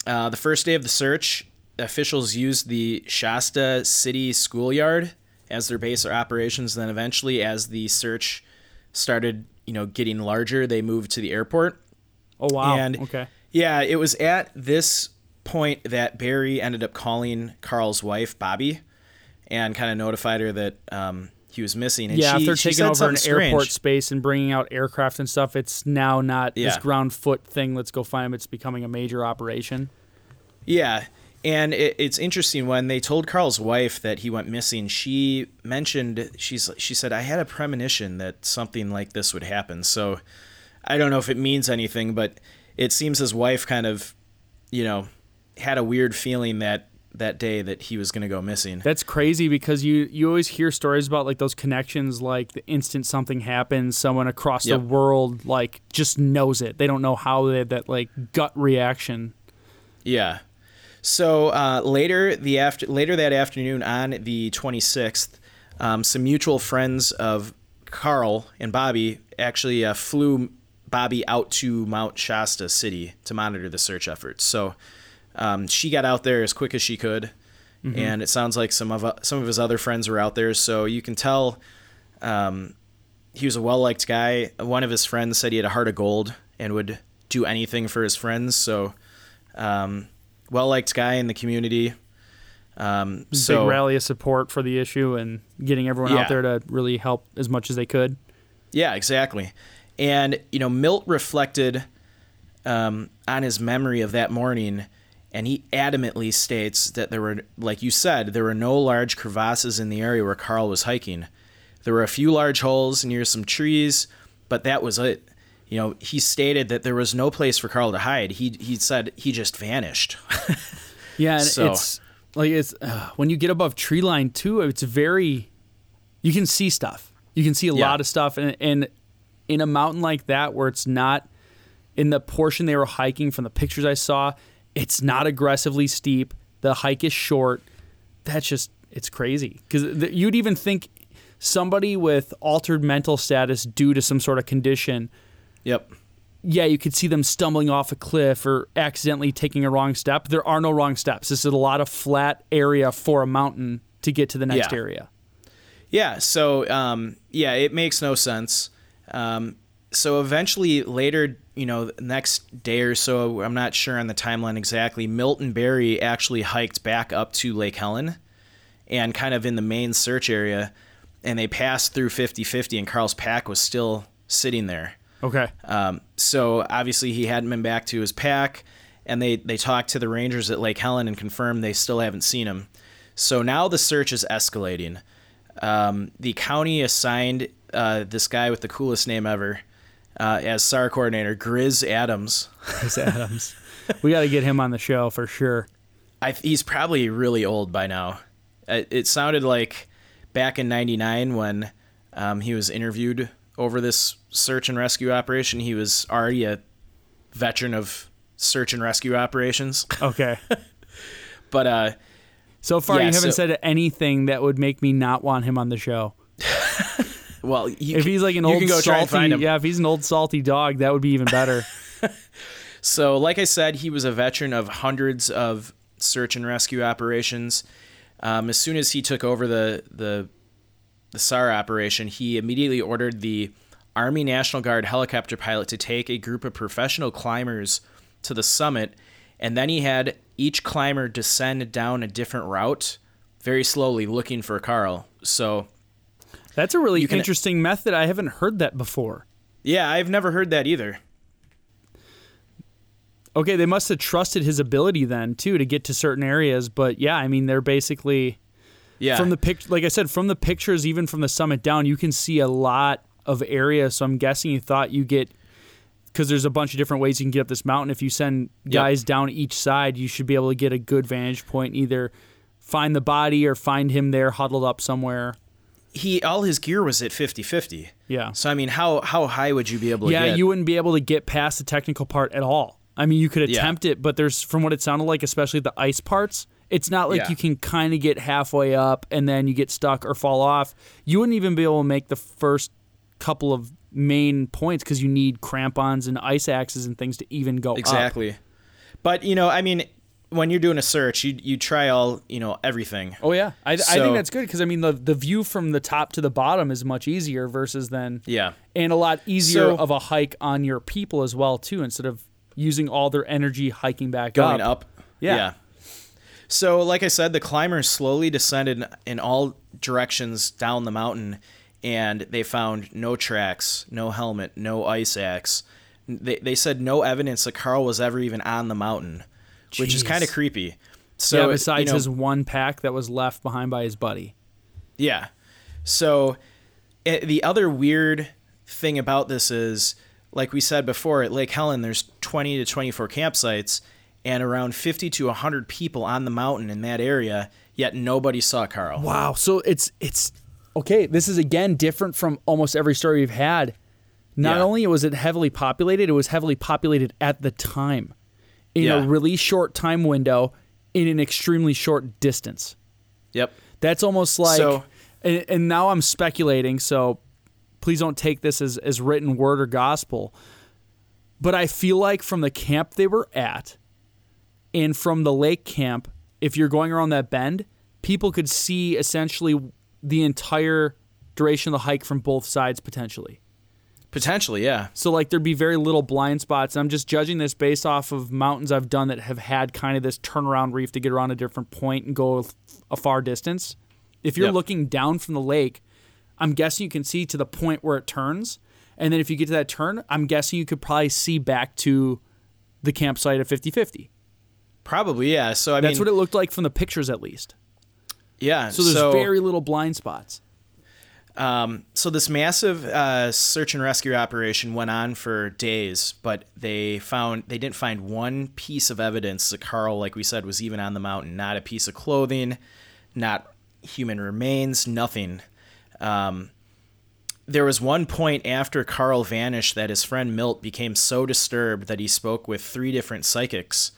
Speaker 2: Uh, the first day of the search, officials used the Shasta City schoolyard as their base of operations. And Then eventually, as the search started, you know, getting larger, they moved to the airport.
Speaker 3: oh wow.
Speaker 2: And
Speaker 3: okay.
Speaker 2: yeah, it was at this point that Barry ended up calling Carl's wife, Bobby, and kind of notified her that um, he was missing. And
Speaker 3: yeah,
Speaker 2: she,
Speaker 3: after taking over an
Speaker 2: something
Speaker 3: airport space and bringing out aircraft and stuff, it's now not this ground foot thing. Let's go find him. It's becoming a major operation.
Speaker 2: Yeah. And it, it's interesting when they told Carl's wife that he went missing. She mentioned she's she said I had a premonition that something like this would happen. So I don't know if it means anything, but it seems his wife kind of, you know, had a weird feeling that that day that he was going to go missing.
Speaker 3: That's crazy because you you always hear stories about like those connections, like the instant something happens, someone across
Speaker 2: Yep.
Speaker 3: the world like just knows it. They don't know how they that like gut reaction.
Speaker 2: Yeah. So uh, later the after later that afternoon on the 26th, um, some mutual friends of Carl and Bobby actually uh, flew Bobby out to Mount Shasta City to monitor the search efforts. So um, she got out there as quick as she could, and it sounds like some of uh, some of his other friends were out there. So you can tell um, he was a well liked guy. One of his friends said he had a heart of gold and would do anything for his friends. So, um, well liked guy in the community. Um, so
Speaker 3: Big rally of support for the issue and getting everyone
Speaker 2: Yeah.
Speaker 3: out there to really help as much as they could.
Speaker 2: Yeah, exactly. And you know, Milt reflected um, on his memory of that morning, and he adamantly states that there were, like you said, there were no large crevasses in the area where Carl was hiking. There were a few large holes near some trees, but that was it. You know, he stated that there was no place for Carl to hide. He he said he just vanished. *laughs*
Speaker 3: Yeah, and
Speaker 2: So-
Speaker 3: it's like it's uh, when you get above tree line too. It's very you can see stuff. You can see a
Speaker 2: Yeah.
Speaker 3: lot of stuff, and, and in a mountain like that where it's not in the portion they were hiking from the pictures I saw, it's not aggressively steep. The hike is short. That's just it's crazy because you'd even think somebody with altered mental status due to some sort of condition
Speaker 2: yep.
Speaker 3: yeah, you could see them stumbling off a cliff or accidentally taking a wrong step. There are no wrong steps. This is a lot of flat area for a mountain to get to the next
Speaker 2: Yeah.
Speaker 3: area.
Speaker 2: Yeah, so um, yeah, it makes no sense. Um, so eventually, later, you know, the next day or so, I'm not sure on the timeline exactly. Milt and Barry actually hiked back up to Lake Helen, and kind of in the main search area, and they passed through 50-50, and Carl's pack was still sitting there.
Speaker 3: Okay.
Speaker 2: Um, so obviously he hadn't been back to his pack, and they they talked to the rangers at Lake Helen and confirmed they still haven't seen him. So now the search is escalating. Um, the county assigned uh, this guy with the coolest name ever uh, as SAR coordinator, Grizz Adams.
Speaker 3: Chris Adams. we got to get him on the show for sure.
Speaker 2: I, he's probably really old by now. It, it sounded like back in '99 when um, he was interviewed over this search and rescue operation, he was already a veteran of search and rescue operations. *laughs*
Speaker 3: Okay.
Speaker 2: But uh,
Speaker 3: So far,
Speaker 2: Yeah,
Speaker 3: you haven't
Speaker 2: so-
Speaker 3: said anything that would make me not want him on the show. *laughs*
Speaker 2: well,
Speaker 3: If
Speaker 2: can-
Speaker 3: he's like an old salty,
Speaker 2: find him.
Speaker 3: yeah, if he's an old salty dog, that would be even better. *laughs*
Speaker 2: So, like I said, he was a veteran of hundreds of search and rescue operations. Um, as soon as he took over the the the SAR operation, he immediately ordered the Army National Guard helicopter pilot to take a group of professional climbers to the summit, and then he had each climber descend down a different route, very slowly, looking for Carl. So,
Speaker 3: That's a really
Speaker 2: can-
Speaker 3: interesting method. I haven't heard that before.
Speaker 2: yeah, I've never heard that either.
Speaker 3: Okay, they must have trusted his ability then too to get to certain areas. But yeah, I mean, they're basically
Speaker 2: Yeah,
Speaker 3: from the pic. Like I said, from the pictures, even from the summit down, you can see a lot of area. So I'm guessing you thought you get because there's a bunch of different ways you can get up this mountain. If you send guys down each side, you should be able to get a good vantage point. and Either find the body or find him there huddled up somewhere.
Speaker 2: he all his gear was at 50-50.
Speaker 3: Yeah.
Speaker 2: So I mean, how how high would you be able to
Speaker 3: yeah,
Speaker 2: get?
Speaker 3: you wouldn't be able to get past the technical part at all. I mean, you could
Speaker 2: Yeah.
Speaker 3: attempt it, but there's from what it sounded like, especially the ice parts. It's not like
Speaker 2: Yeah.
Speaker 3: you can kind of get halfway up and then you get stuck or fall off. You wouldn't even be able to make the first couple of main points because you need crampons and ice axes and things to even go up.
Speaker 2: Exactly. But you know, I mean, when you're doing a search, you you try all you know everything.
Speaker 3: Oh yeah, I, I think that's good because I mean the the view from the top to the bottom is much easier versus then
Speaker 2: Yeah.
Speaker 3: and a lot easier
Speaker 2: So-
Speaker 3: of a hike on your people as well too instead of using all their energy hiking back
Speaker 2: Going
Speaker 3: up.
Speaker 2: up.
Speaker 3: Yeah.
Speaker 2: So, like I said, the climbers slowly descended in all directions down the mountain, and they found no tracks, no helmet, no ice axe. They, they said no evidence that Carl was ever even on the mountain, which is kind of creepy. So,
Speaker 3: yeah,
Speaker 2: you
Speaker 3: besides
Speaker 2: know-
Speaker 3: his one pack that was left behind by his buddy.
Speaker 2: Yeah. So eh, the other weird thing about this is, like we said before, at Lake Helen, there's 20 to 24 campsites and around 50 to 100 people on the mountain in that area, yet nobody saw Carl.
Speaker 3: Wow. So it's it's okay. This is again different from almost every story we've had. Not
Speaker 2: Yeah.
Speaker 3: only was it heavily populated, it was heavily populated at the time, in
Speaker 2: Yeah.
Speaker 3: a really short time window, in an extremely short distance.
Speaker 2: Yep.
Speaker 3: That's almost like,
Speaker 2: So-
Speaker 3: and, and now I'm speculating. So please don't take this as as written word or gospel. But I feel like from the camp they were at, and from the lake camp, if you're going around that bend, people could see essentially the entire duration of the hike from both sides potentially.
Speaker 2: Potentially, yeah.
Speaker 3: So like there'd be very little blind spots. I'm just judging this based off of mountains I've done that have had kind of this turnaround reef to get around a different point and go a far distance. If you're
Speaker 2: Yep.
Speaker 3: looking down from the lake, I'm guessing you can see to the point where it turns. And then if you get to that turn, I'm guessing you could probably see back to the campsite at 50-50.
Speaker 2: Probably, yeah. So I
Speaker 3: That's
Speaker 2: mean,
Speaker 3: what it looked like from the pictures at least.
Speaker 2: yeah.
Speaker 3: So there's very little blind spots.
Speaker 2: Um, so this massive uh, search and rescue operation went on for days, but they found they didn't find one piece of evidence that Carl, like we said, was even on the mountain. Not a piece of clothing, not human remains, nothing. Um, there was one point after Carl vanished that his friend Milt became so disturbed that he spoke with three different psychics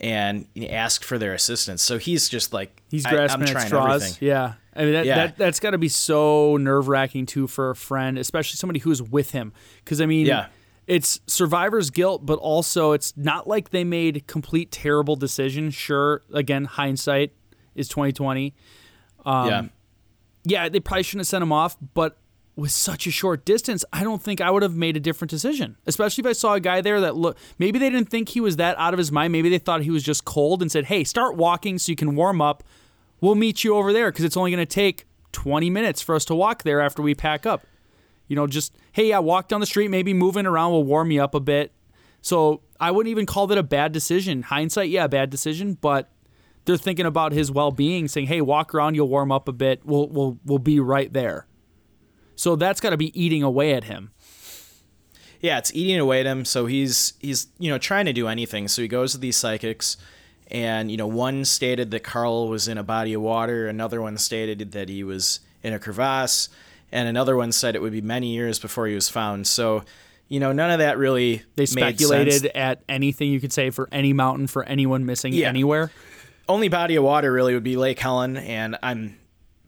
Speaker 2: and ask for their assistance. So he's just like
Speaker 3: He's grasping at
Speaker 2: trying
Speaker 3: straws.
Speaker 2: everything.
Speaker 3: Yeah. I mean, that,
Speaker 2: Yeah.
Speaker 3: that, that's got to be so nerve wracking, too, for a friend, especially somebody who's with him. Because, I mean,
Speaker 2: Yeah.
Speaker 3: it's survivor's guilt, but also it's not like they made complete terrible decisions. Sure, again, hindsight is 2020.
Speaker 2: Um, yeah.
Speaker 3: Yeah, they probably shouldn't have sent him off, but with such a short distance, I don't think I would have made a different decision. Especially if I saw a guy there that look maybe they didn't think he was that out of his mind. Maybe they thought he was just cold and said, "Hey, start walking so you can warm up. We'll meet you over there because it's only going to take 20 minutes for us to walk there after we pack up." You know, just hey, yeah, walk down the street, maybe moving around will warm you up a bit. So I wouldn't even call that a bad decision. Hindsight, yeah, bad decision, but they're thinking about his well-being, saying, "Hey, walk around, you'll warm up a bit. We'll we'll we'll be right there." So that's got to be eating away at him.
Speaker 2: yeah, it's eating away at him. So he's he's you know trying to do anything. So he goes to these psychics, and you know one stated that Carl was in a body of water. Another one stated that he was in a crevasse, and another one said it would be many years before he was found. So you know none of that really
Speaker 3: They speculated at anything you could say for any mountain for anyone missing
Speaker 2: Yeah.
Speaker 3: anywhere.
Speaker 2: Only body of water really would be Lake Helen, and I'm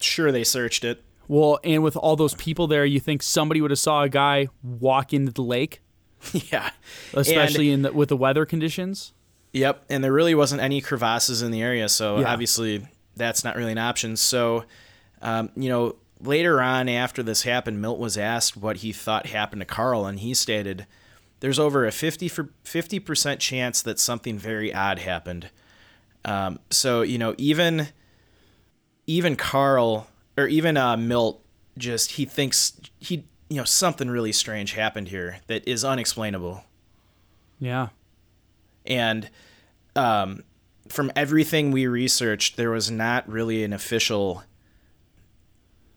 Speaker 2: sure they searched it.
Speaker 3: Well, and with all those people there, you think somebody would have saw a guy walk into the lake, *laughs*
Speaker 2: yeah,
Speaker 3: especially in the, with the weather conditions.
Speaker 2: Yep, and there really wasn't any crevasses in the area, so
Speaker 3: Yeah.
Speaker 2: obviously that's not really an option. So, um, you know, later on after this happened, Milt was asked what he thought happened to Carl, and he stated, "There's over a 50 for 50 percent chance that something very odd happened." Um, so you know, even even Carl or even uh, Milt just he thinks he you know something really strange happened here that is unexplainable
Speaker 3: Yeah.
Speaker 2: and um, from everything we researched, there was not really an official,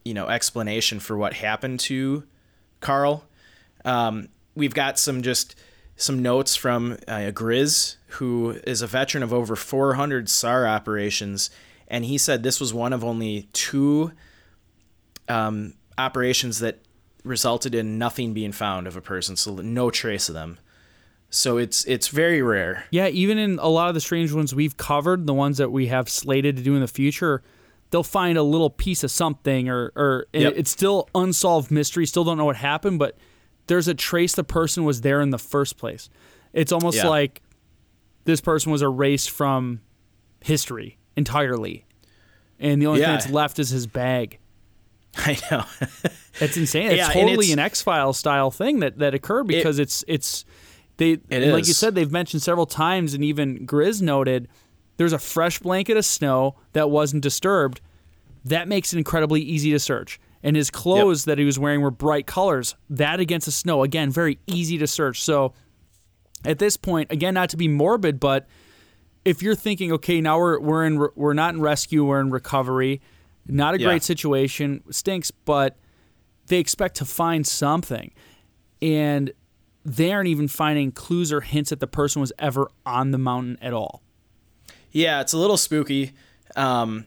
Speaker 2: you know, explanation for what happened to Carl. Um, we've got some just some notes from uh, Grizz, who is a veteran of over 400 SAR operations, and he said this was one of only two um, operations that resulted in nothing being found of a person, so no trace of them. So it's it's very rare.
Speaker 3: Yeah, even in a lot of the strange ones we've covered, the ones that we have slated to do in the future, they'll find a little piece of something or or
Speaker 2: Yep.
Speaker 3: it's still unsolved mystery, still don't know what happened, but there's a trace the person was there in the first place. It's almost
Speaker 2: Yeah.
Speaker 3: like this person was erased from history entirely. And the only
Speaker 2: Yeah.
Speaker 3: thing that's left is his bag. *laughs*
Speaker 2: I know. *laughs*
Speaker 3: It's insane. It's
Speaker 2: Yeah,
Speaker 3: totally
Speaker 2: it's-
Speaker 3: an X File style thing that, that occurred because it's it's they
Speaker 2: It
Speaker 3: like you said they've mentioned several times and even Grizz noted there's a fresh blanket of snow that wasn't disturbed. That makes it incredibly easy to search. And his clothes that he was wearing were bright colors. That against the snow, again, very easy to search. So at this point, again, not to be morbid, but if you're thinking, okay, now we're we're in we're not in rescue, we're in recovery, not a
Speaker 2: Yeah.
Speaker 3: great situation, stinks, but they expect to find something, and they aren't even finding clues or hints that the person was ever on the mountain at all.
Speaker 2: Yeah, it's a little spooky. Um,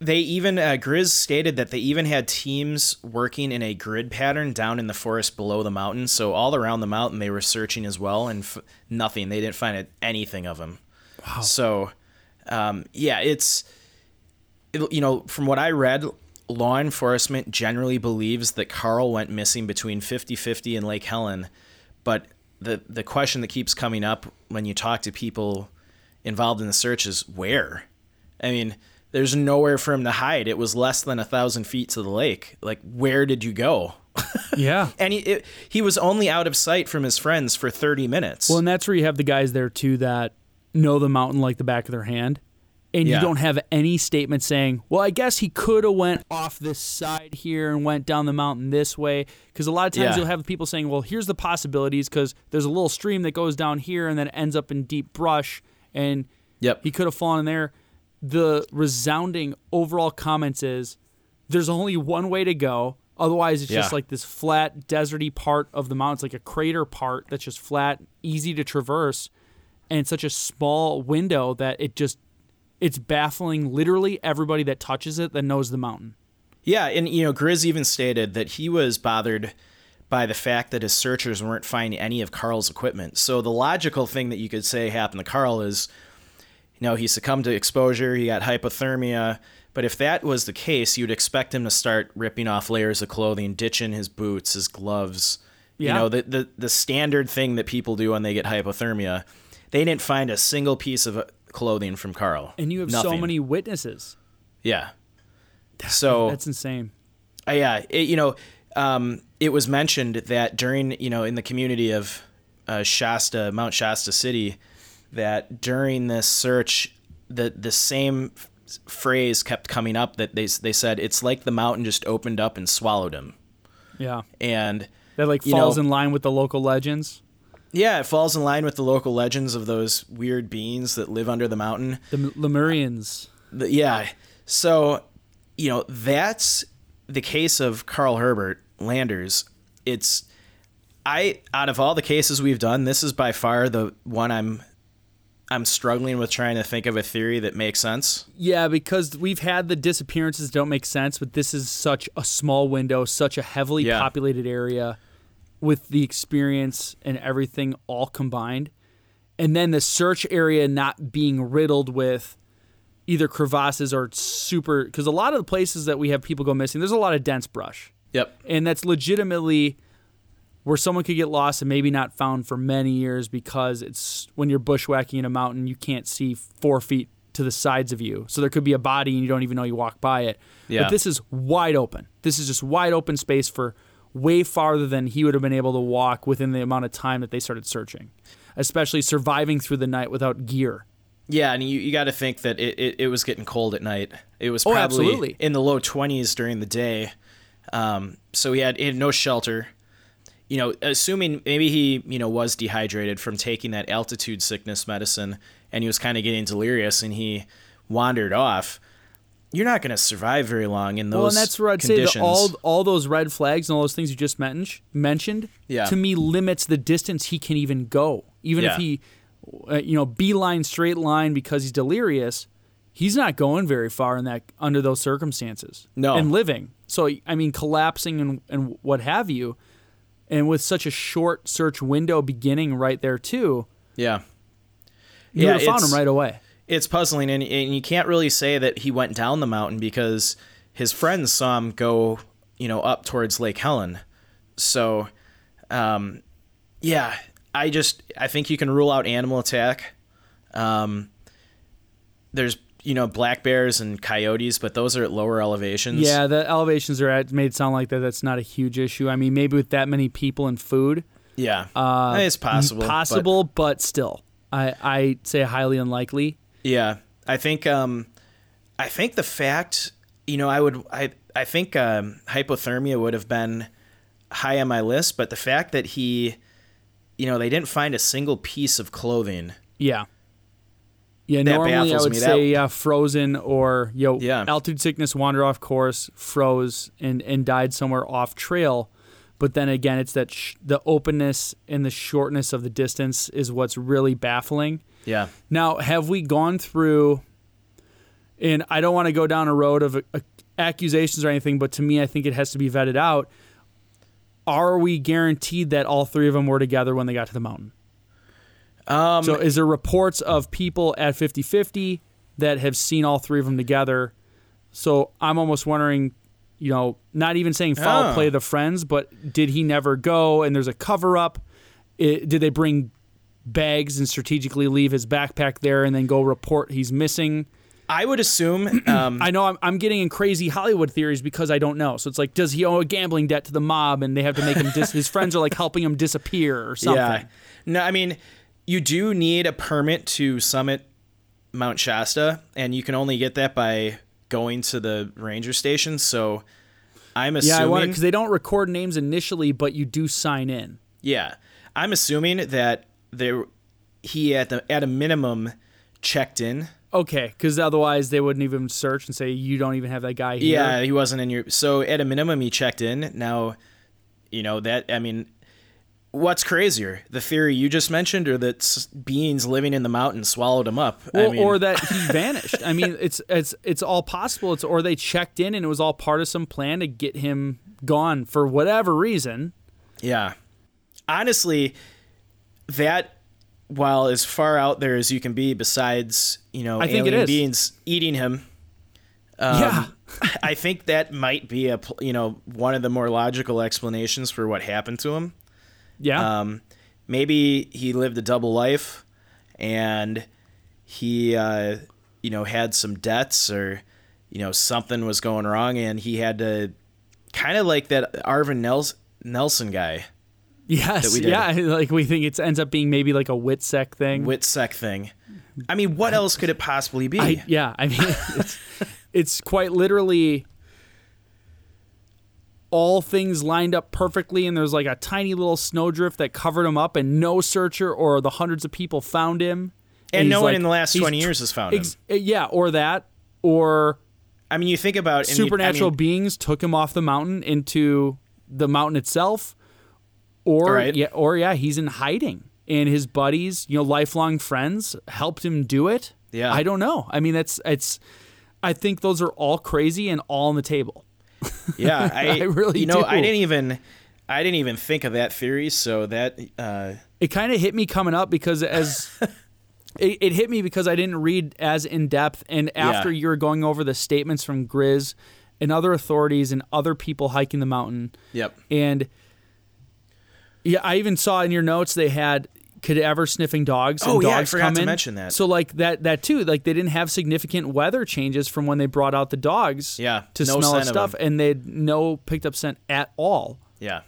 Speaker 2: they even uh, Grizz stated that they even had teams working in a grid pattern down in the forest below the mountain. So all around the mountain, they were searching as well, and f- nothing. They didn't find anything of him. Wow. So, um, yeah, it's it- you know from what I read, law enforcement generally believes that Carl went missing between 50-50 and Lake Helen, but the the question that keeps coming up when you talk to people involved in the search is where. I mean, there's nowhere for him to hide. It was less than a thousand feet to the lake. Like, where did you go? *laughs*
Speaker 3: Yeah.
Speaker 2: And he it, he was only out of sight from his friends for 30 minutes.
Speaker 3: Well, and that's where you have the guys there too that know the mountain like the back of their hand. And
Speaker 2: Yeah.
Speaker 3: you don't have any statement saying, "Well, I guess he could have went off this side here and went down the mountain this way." Because a lot of times
Speaker 2: Yeah.
Speaker 3: you'll have people saying, "Well, here's the possibilities." Because there's a little stream that goes down here and then it ends up in deep brush, and
Speaker 2: yep.
Speaker 3: he could have fallen in there. The resounding overall comments is, "There's only one way to go." Otherwise, it's just like this flat, deserty part of the mountain. It's like a crater part that's just flat, easy to traverse, and it's such a small window that it just it's baffling literally everybody that touches it that knows the mountain.
Speaker 2: Yeah, and you know, Grizz even stated that he was bothered by the fact that his searchers weren't finding any of Carl's equipment. So the logical thing that you could say happened to Carl is, you know, he succumbed to exposure, he got hypothermia. But if that was the case, you'd expect him to start ripping off layers of clothing, ditching his boots, his gloves.
Speaker 3: Yeah.
Speaker 2: You know, the, the the standard thing that people do when they get hypothermia. They didn't find a single piece of clothing from Carl.
Speaker 3: And you have so many witnesses.
Speaker 2: Yeah. So
Speaker 3: That's insane.
Speaker 2: uh, yeah, it, you know, um, it was mentioned that during, you know, in the community of uh, Shasta, Mount Shasta City, that during this search, the the same phrase kept coming up that they they said it's like the mountain just opened up and swallowed him,
Speaker 3: Yeah.
Speaker 2: and
Speaker 3: That like falls
Speaker 2: know-
Speaker 3: in line with the local legends.
Speaker 2: Yeah, it falls in line with the local legends of those weird beings that live under the mountain.
Speaker 3: The Lemurians.
Speaker 2: The- yeah. So, you know, that's the case of Carl Herbert Landers. It's I out of all the cases we've done, this is by far the one I'm I'm struggling with trying to think of a theory that makes sense.
Speaker 3: Yeah, because we've had the disappearances don't make sense, but this is such a small window, such a heavily
Speaker 2: Yeah.
Speaker 3: populated area with the experience and everything all combined. And then the search area not being riddled with either crevasses or super because a lot of the places that we have people go missing, there's a lot of dense brush.
Speaker 2: Yep.
Speaker 3: And that's legitimately where someone could get lost and maybe not found for many years because it's when you're bushwhacking in a mountain, you can't see four feet to the sides of you. So there could be a body and you don't even know you walk by it.
Speaker 2: Yeah.
Speaker 3: But this is wide open. This is just wide open space for way farther than he would have been able to walk within the amount of time that they started searching, especially surviving through the night without gear.
Speaker 2: Yeah, and you, you got to think that it, it, it was getting cold at night. It was
Speaker 3: Oh,
Speaker 2: probably
Speaker 3: absolutely.
Speaker 2: in the low 20s during the day. Um, so he had, he had no shelter. You know, assuming maybe he, you know, was dehydrated from taking that altitude sickness medicine and he was kind of getting delirious and he wandered off. You're not going to survive very long in those
Speaker 3: well, and that's where I'd
Speaker 2: conditions.
Speaker 3: say all all those red flags and all those things you just mentioned mentioned
Speaker 2: Yeah.
Speaker 3: to me limits the distance he can even go. Even
Speaker 2: Yeah.
Speaker 3: if he, uh, you know, beeline straight line because he's delirious, he's not going very far in that under those circumstances.
Speaker 2: No.
Speaker 3: and living. So I mean, collapsing and and what have you, and with such a short search window beginning right there too,
Speaker 2: yeah.
Speaker 3: you
Speaker 2: Yeah,
Speaker 3: would have found him right away.
Speaker 2: It's puzzling and, and you can't really say that he went down the mountain because his friends saw him go you know up towards lake helen so um, yeah i just i think you can rule out animal attack um, there's you know black bears and coyotes but those are at lower elevations
Speaker 3: Yeah, the elevations are at made sound like that. That's not a huge issue. I mean, maybe with that many people and food,
Speaker 2: yeah
Speaker 3: Uh,
Speaker 2: it's possible but-
Speaker 3: possible, but, still, I I say highly unlikely.
Speaker 2: Yeah, I think um, I think the fact you know I would I I think um, hypothermia would have been high on my list, but the fact that he, you know, they didn't find a single piece of clothing.
Speaker 3: Yeah. Yeah,
Speaker 2: That
Speaker 3: normally I would
Speaker 2: me.
Speaker 3: say
Speaker 2: That-
Speaker 3: yeah, frozen or yo
Speaker 2: Yeah.
Speaker 3: altitude sickness, wandered off course, froze, and and died somewhere off trail. But then again, it's that sh- the openness and the shortness of the distance is what's really baffling.
Speaker 2: Yeah,
Speaker 3: Now, have we gone through? And I don't want to go down a road of uh, accusations or anything, but to me, I think it has to be vetted out. Are we guaranteed that all three of them were together when they got to the mountain?
Speaker 2: um,
Speaker 3: So is there reports of people at 50-50 that have seen all three of them together? So I'm almost wondering, you know, not even saying foul
Speaker 2: Oh.
Speaker 3: play the friends, but did he never go and there's a cover up? It, did they bring bags and strategically leave his backpack there and then go report he's missing?
Speaker 2: I would assume. *clears throat* Um,
Speaker 3: I know I'm, I'm getting in crazy Hollywood theories because I don't know. So it's like, does he owe a gambling debt to the mob and they have to make him dis- his friends are like helping him disappear or something?
Speaker 2: Yeah. No, I mean, you do need a permit to summit Mount Shasta, and you can only get that by going to the ranger station. So I'm assuming. Yeah.
Speaker 3: I want because they don't record names initially, but you do sign in.
Speaker 2: yeah, I'm assuming that there he at the at a minimum checked in.
Speaker 3: Okay, because otherwise they wouldn't even search and say you don't even have that guy here.
Speaker 2: Yeah, he wasn't in your. So at a minimum, he checked in. Now, you know that. I mean, what's crazier, the theory you just mentioned, or that beings living in the mountain swallowed him up? I mean,
Speaker 3: or that he vanished. I mean, it's it's it's all possible. It's or they checked in and it was all part of some plan to get him gone for whatever reason.
Speaker 2: Yeah. Honestly, that while as far out there as you can be, besides you know
Speaker 3: I think
Speaker 2: alien beings eating him, um,
Speaker 3: Yeah. *laughs*
Speaker 2: I think that might be a you know one of the more logical explanations for what happened to him.
Speaker 3: Yeah,
Speaker 2: Um, maybe he lived a double life, and he uh, you know had some debts or you know something was going wrong, and he had to kind of like that Arvin Nels- Nelson guy.
Speaker 3: Yes, yeah. *laughs* Like we think it ends up being maybe like a Witsec thing.
Speaker 2: Witsec thing. I mean, what else could it possibly be?
Speaker 3: I, yeah, I mean, *laughs* it's, it's quite literally all things lined up perfectly, and there's like a tiny little snowdrift that covered him up, and no searcher or the hundreds of people found him.
Speaker 2: and
Speaker 3: he's
Speaker 2: no one
Speaker 3: like-
Speaker 2: in the last 20 years has found him.
Speaker 3: Eh, yeah, or that, or
Speaker 2: I mean, you think about and you- I
Speaker 3: supernatural
Speaker 2: mean,
Speaker 3: beings took him off the mountain into the mountain itself, or
Speaker 2: Right.
Speaker 3: yeah, or yeah, he's in hiding, and his buddies, you know, lifelong friends, helped him do it.
Speaker 2: Yeah.
Speaker 3: I don't know. I mean, that's it's. I think those are all crazy and all on the table. *laughs*
Speaker 2: yeah, *laughs* I,
Speaker 3: I really
Speaker 2: you know,
Speaker 3: do.
Speaker 2: I didn't even, I didn't even think of that theory. So that, uh,
Speaker 3: It kind of hit me coming up because as. *laughs* It, it hit me because I didn't read as in depth, and after
Speaker 2: Yeah.
Speaker 3: you were going over the statements from Grizz and other authorities and other people hiking the mountain,
Speaker 2: yep,
Speaker 3: And yeah, I even saw in your notes they had cadaver sniffing dogs. And
Speaker 2: Oh, yeah, I
Speaker 3: dogs
Speaker 2: forgot
Speaker 3: come
Speaker 2: to
Speaker 3: in.
Speaker 2: mention that.
Speaker 3: So like that that too. Like they didn't have significant weather changes from when they brought out the dogs.
Speaker 2: Yeah,
Speaker 3: To
Speaker 2: no
Speaker 3: smell
Speaker 2: scent
Speaker 3: of
Speaker 2: of
Speaker 3: stuff, and they had no picked up scent at all.
Speaker 2: yeah.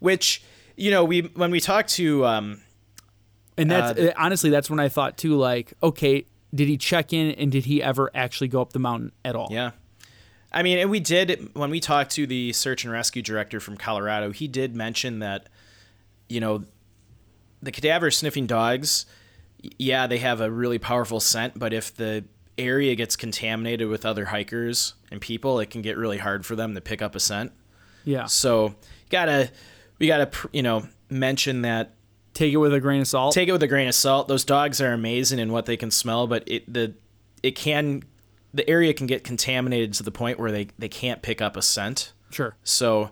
Speaker 2: Which you know, we when we talked to, um,
Speaker 3: And that's
Speaker 2: Uh,
Speaker 3: uh, honestly that's when I thought too. Like, okay, did he check in and did he ever actually go up the mountain at all?
Speaker 2: yeah, I mean, and we did when we talked to the search and rescue director from Colorado. He did mention that, you know, the cadaver sniffing dogs, yeah, they have a really powerful scent, but if the area gets contaminated with other hikers and people, it can get really hard for them to pick up a scent.
Speaker 3: Yeah.
Speaker 2: So gotta we gotta you know mention that
Speaker 3: Take it with a grain of salt.
Speaker 2: take it with a grain of salt. Those dogs are amazing in what they can smell, but it the it can the area can get contaminated to the point where they they can't pick up a scent.
Speaker 3: sure.
Speaker 2: So,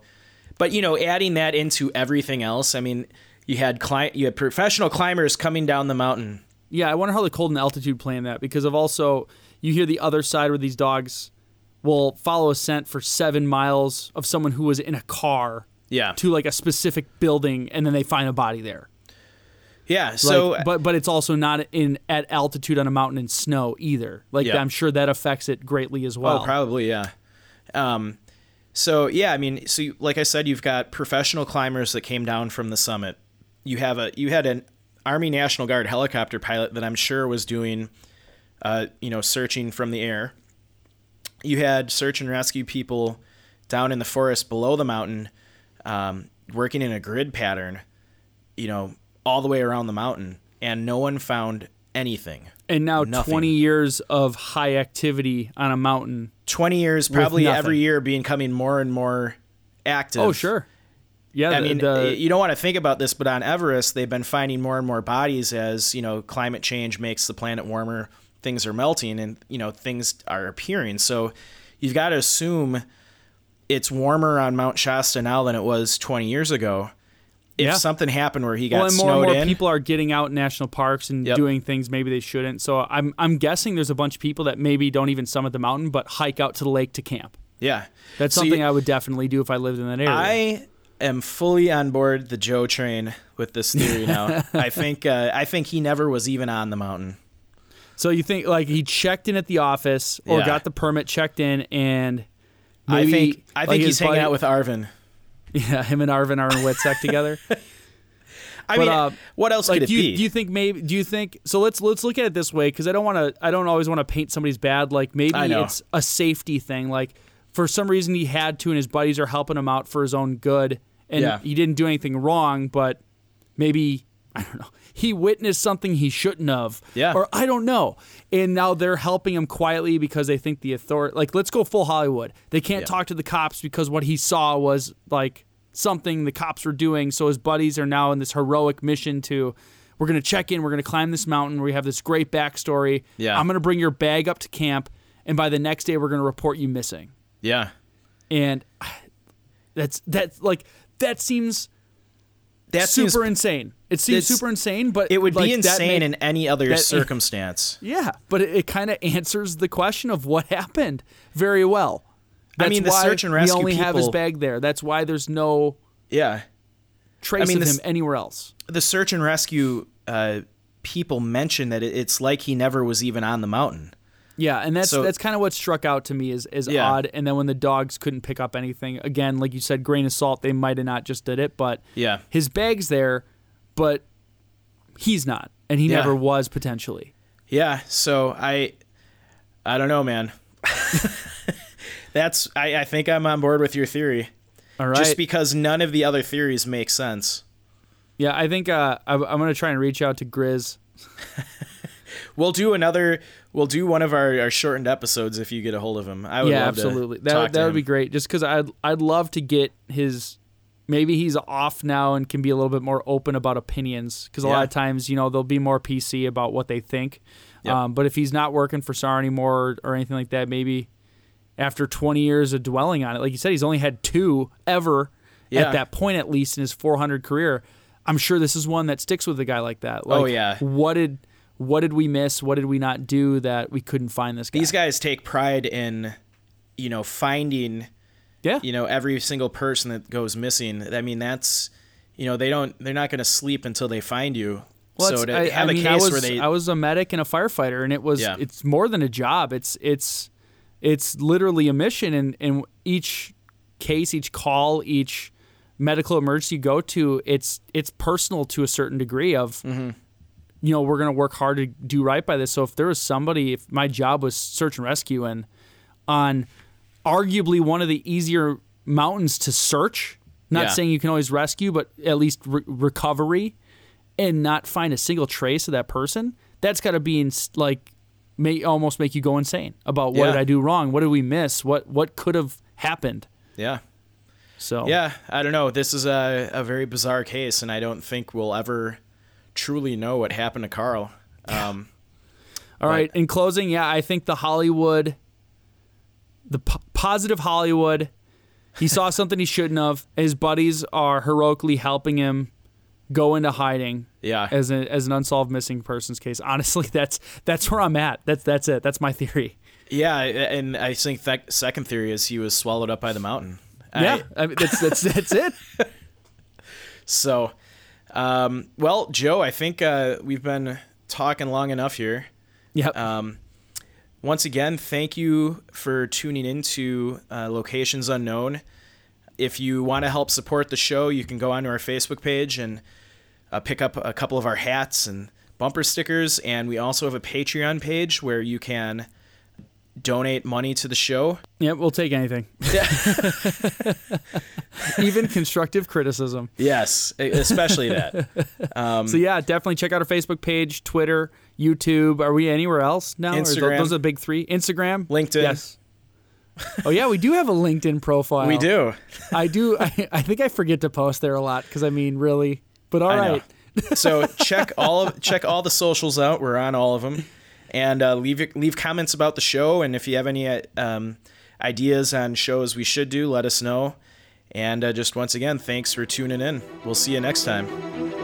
Speaker 2: but you know, adding that into everything else, I mean, you had cli- you had professional climbers coming down the mountain.
Speaker 3: Yeah, I wonder how the cold and altitude play in that because of also you hear the other side where these dogs will follow a scent for seven miles of someone who was in a car
Speaker 2: Yeah,
Speaker 3: to like a specific building and then they find a body there.
Speaker 2: yeah. So,
Speaker 3: Like, but but it's also not in at altitude on a mountain in snow either. Like
Speaker 2: Yeah.
Speaker 3: I'm sure that affects it greatly as well.
Speaker 2: Oh, probably, yeah. Um, so yeah, I mean, so you, like I said, you've got professional climbers that came down from the summit. You have a you had an Army National Guard helicopter pilot that I'm sure was doing uh, you know, searching from the air. You had search and rescue people down in the forest below the mountain, um, working in a grid pattern, you know, all the way around the mountain, and no one found anything.
Speaker 3: And now
Speaker 2: Nothing.
Speaker 3: 20 years of high activity on a mountain.
Speaker 2: 20 years, probably every year, becoming more and more active.
Speaker 3: Oh, sure. Yeah,
Speaker 2: I
Speaker 3: the-
Speaker 2: mean,
Speaker 3: the- eh,
Speaker 2: you don't want to think about this, but on Everest, they've been finding more and more bodies as you know climate change makes the planet warmer. Things are melting, and you know things are appearing. So you've got to assume it's warmer on Mount Shasta now than it was 20 years ago. If
Speaker 3: Yeah.
Speaker 2: something happened where he got
Speaker 3: well, and more
Speaker 2: snowed
Speaker 3: and more
Speaker 2: in,
Speaker 3: people are getting out in national parks and
Speaker 2: Yep.
Speaker 3: doing things maybe they shouldn't. So I'm I'm guessing there's a bunch of people that maybe don't even summit the mountain, but hike out to the lake to camp.
Speaker 2: yeah,
Speaker 3: That's
Speaker 2: So
Speaker 3: something
Speaker 2: you-
Speaker 3: I would definitely do if I lived in that area.
Speaker 2: I am fully on board the Joe train with this theory now. *laughs* I think uh, I think he never was even on the mountain.
Speaker 3: so you think like he checked in at the office or
Speaker 2: Yeah.
Speaker 3: got the permit checked in and
Speaker 2: I think I
Speaker 3: like,
Speaker 2: think
Speaker 3: his
Speaker 2: he's hanging
Speaker 3: buddy-
Speaker 2: out with Arvin.
Speaker 3: Yeah him and Arvin are in Witsec together. *laughs*
Speaker 2: I
Speaker 3: But,
Speaker 2: mean,
Speaker 3: uh,
Speaker 2: what else
Speaker 3: like
Speaker 2: could it
Speaker 3: do you,
Speaker 2: be?
Speaker 3: do you think maybe do you think so let's let's look at it this way because i don't want to i don't always want to paint somebody's bad like maybe it's a safety thing like for some reason he had to and his buddies are helping him out for his own good and
Speaker 2: Yeah.
Speaker 3: he didn't do anything wrong but maybe i don't know he witnessed something he shouldn't have
Speaker 2: Yeah.
Speaker 3: or i don't know and now they're helping him quietly because they think the authority like let's go full hollywood they can't
Speaker 2: Yeah.
Speaker 3: talk to the cops because what he saw was like something the cops were doing so his buddies are now in this heroic mission to we're going to check in we're going to climb this mountain we have this great backstory
Speaker 2: Yeah.
Speaker 3: i'm going to bring your bag up to camp and by the next day we're going to report you missing
Speaker 2: yeah.
Speaker 3: and *sighs* that's that's like that seems
Speaker 2: That
Speaker 3: super insane it seems super insane but
Speaker 2: it would
Speaker 3: like,
Speaker 2: be insane
Speaker 3: ma-
Speaker 2: in any other
Speaker 3: that-
Speaker 2: circumstance. *laughs*
Speaker 3: yeah but it, it kind of answers the question of what *laughs* happened very well
Speaker 2: I mean, the search and rescue
Speaker 3: we only have his
Speaker 2: people-
Speaker 3: bag there that's why there's no
Speaker 2: yeah.
Speaker 3: trace
Speaker 2: mean,
Speaker 3: of
Speaker 2: this-
Speaker 3: him anywhere else
Speaker 2: The search and rescue uh, people mention that it, it's like he never was even on the mountain.
Speaker 3: Yeah, and that's
Speaker 2: So-
Speaker 3: that's kind of what struck out to me is is
Speaker 2: Yeah.
Speaker 3: odd. And then when the dogs couldn't pick up anything, again, like you said, grain of salt. They might have not just did it, but
Speaker 2: Yeah.
Speaker 3: his bag's there, but he's not, and he
Speaker 2: Yeah.
Speaker 3: never was potentially.
Speaker 2: Yeah. So I, I don't know, man. *laughs* That's I, I think I'm on board with your theory.
Speaker 3: All right.
Speaker 2: Just because none of the other theories make sense.
Speaker 3: yeah, I think uh, I, I'm gonna try and reach out to Grizz. *laughs*
Speaker 2: We'll do another. We'll do one of our, our shortened episodes if you get a hold of him. I would
Speaker 3: yeah,
Speaker 2: love to
Speaker 3: absolutely. That that would be great. Just because I'd I'd love to get his. Maybe he's off now and can be a little bit more open about opinions because a lot of times you know they'll be more PC about what they think.
Speaker 2: Yep.
Speaker 3: Um, but if he's not working for SAR anymore or, or anything like that, maybe after 20 years of dwelling on it, like you said, he's only had two ever
Speaker 2: Yeah.
Speaker 3: at that point, at least in his 400 career. I'm sure this is one that sticks with a guy like that. Like,
Speaker 2: Oh, yeah.
Speaker 3: What did what did we miss? What did we not do that we couldn't find this guy?
Speaker 2: These guys take pride in, you know, finding
Speaker 3: yeah.
Speaker 2: you know every single person that goes missing. I mean, that's you know they don't they're not going to sleep until they find you.
Speaker 3: Well,
Speaker 2: so to
Speaker 3: I,
Speaker 2: have
Speaker 3: I
Speaker 2: a
Speaker 3: mean,
Speaker 2: case
Speaker 3: was,
Speaker 2: where they
Speaker 3: I was a medic and a firefighter, and it was
Speaker 2: Yeah.
Speaker 3: it's more than a job. It's it's it's literally a mission, and and each case, each call, each medical emergency you go to, it's it's personal to a certain degree of.
Speaker 2: Mm-hmm.
Speaker 3: You know, we're gonna work hard to do right by this. So if there was somebody, if my job was search and rescue, and on arguably one of the easier mountains to search, not
Speaker 2: Yeah.
Speaker 3: saying you can always rescue, but at least re- recovery, and not find a single trace of that person, that's got to be in, like may almost make you go insane about what
Speaker 2: Yeah.
Speaker 3: did I do wrong? What did we miss? What what could have happened?
Speaker 2: yeah
Speaker 3: So
Speaker 2: yeah I don't know. This is a a very bizarre case, and I don't think we'll ever truly know what happened to Carl. Um, *laughs*
Speaker 3: All right. In closing, yeah, I think the Hollywood, the p- positive Hollywood, he saw *laughs* something he shouldn't have. His buddies are heroically helping him go into hiding.
Speaker 2: Yeah.
Speaker 3: As a, as an unsolved missing persons case. *laughs* Honestly, that's that's where I'm at. That's that's it. That's my theory.
Speaker 2: yeah, and I think that second theory is he was swallowed up by the mountain.
Speaker 3: Yeah.
Speaker 2: I-
Speaker 3: I mean, that's that's that's it.
Speaker 2: So, um, well, Joe, I think uh, we've been talking long enough here.
Speaker 3: Yep.
Speaker 2: Um, once again, thank you for tuning into uh, Locations Unknown. If you want to help support the show, you can go onto our Facebook page and uh, pick up a couple of our hats and bumper stickers, and we also have a Patreon page where you can donate money to the show.
Speaker 3: Yeah, we'll take anything. *laughs* Even constructive criticism.
Speaker 2: Yes, especially that. *laughs* Um,
Speaker 3: So yeah, definitely check out our Facebook page, Twitter, YouTube. Are we anywhere else now?
Speaker 2: Instagram.
Speaker 3: those are the big three. Instagram,
Speaker 2: LinkedIn.
Speaker 3: Yes. Oh yeah, we do have a LinkedIn profile.
Speaker 2: We do.
Speaker 3: I do. I, I think I forget to post there a lot because I mean, really. But all right.
Speaker 2: so check *laughs* all of check all the socials out. We're on all of them, and uh, leave leave comments about the show. And if you have any um, ideas on shows we should do, let us know. And uh, just once again, thanks for tuning in. We'll see you next time.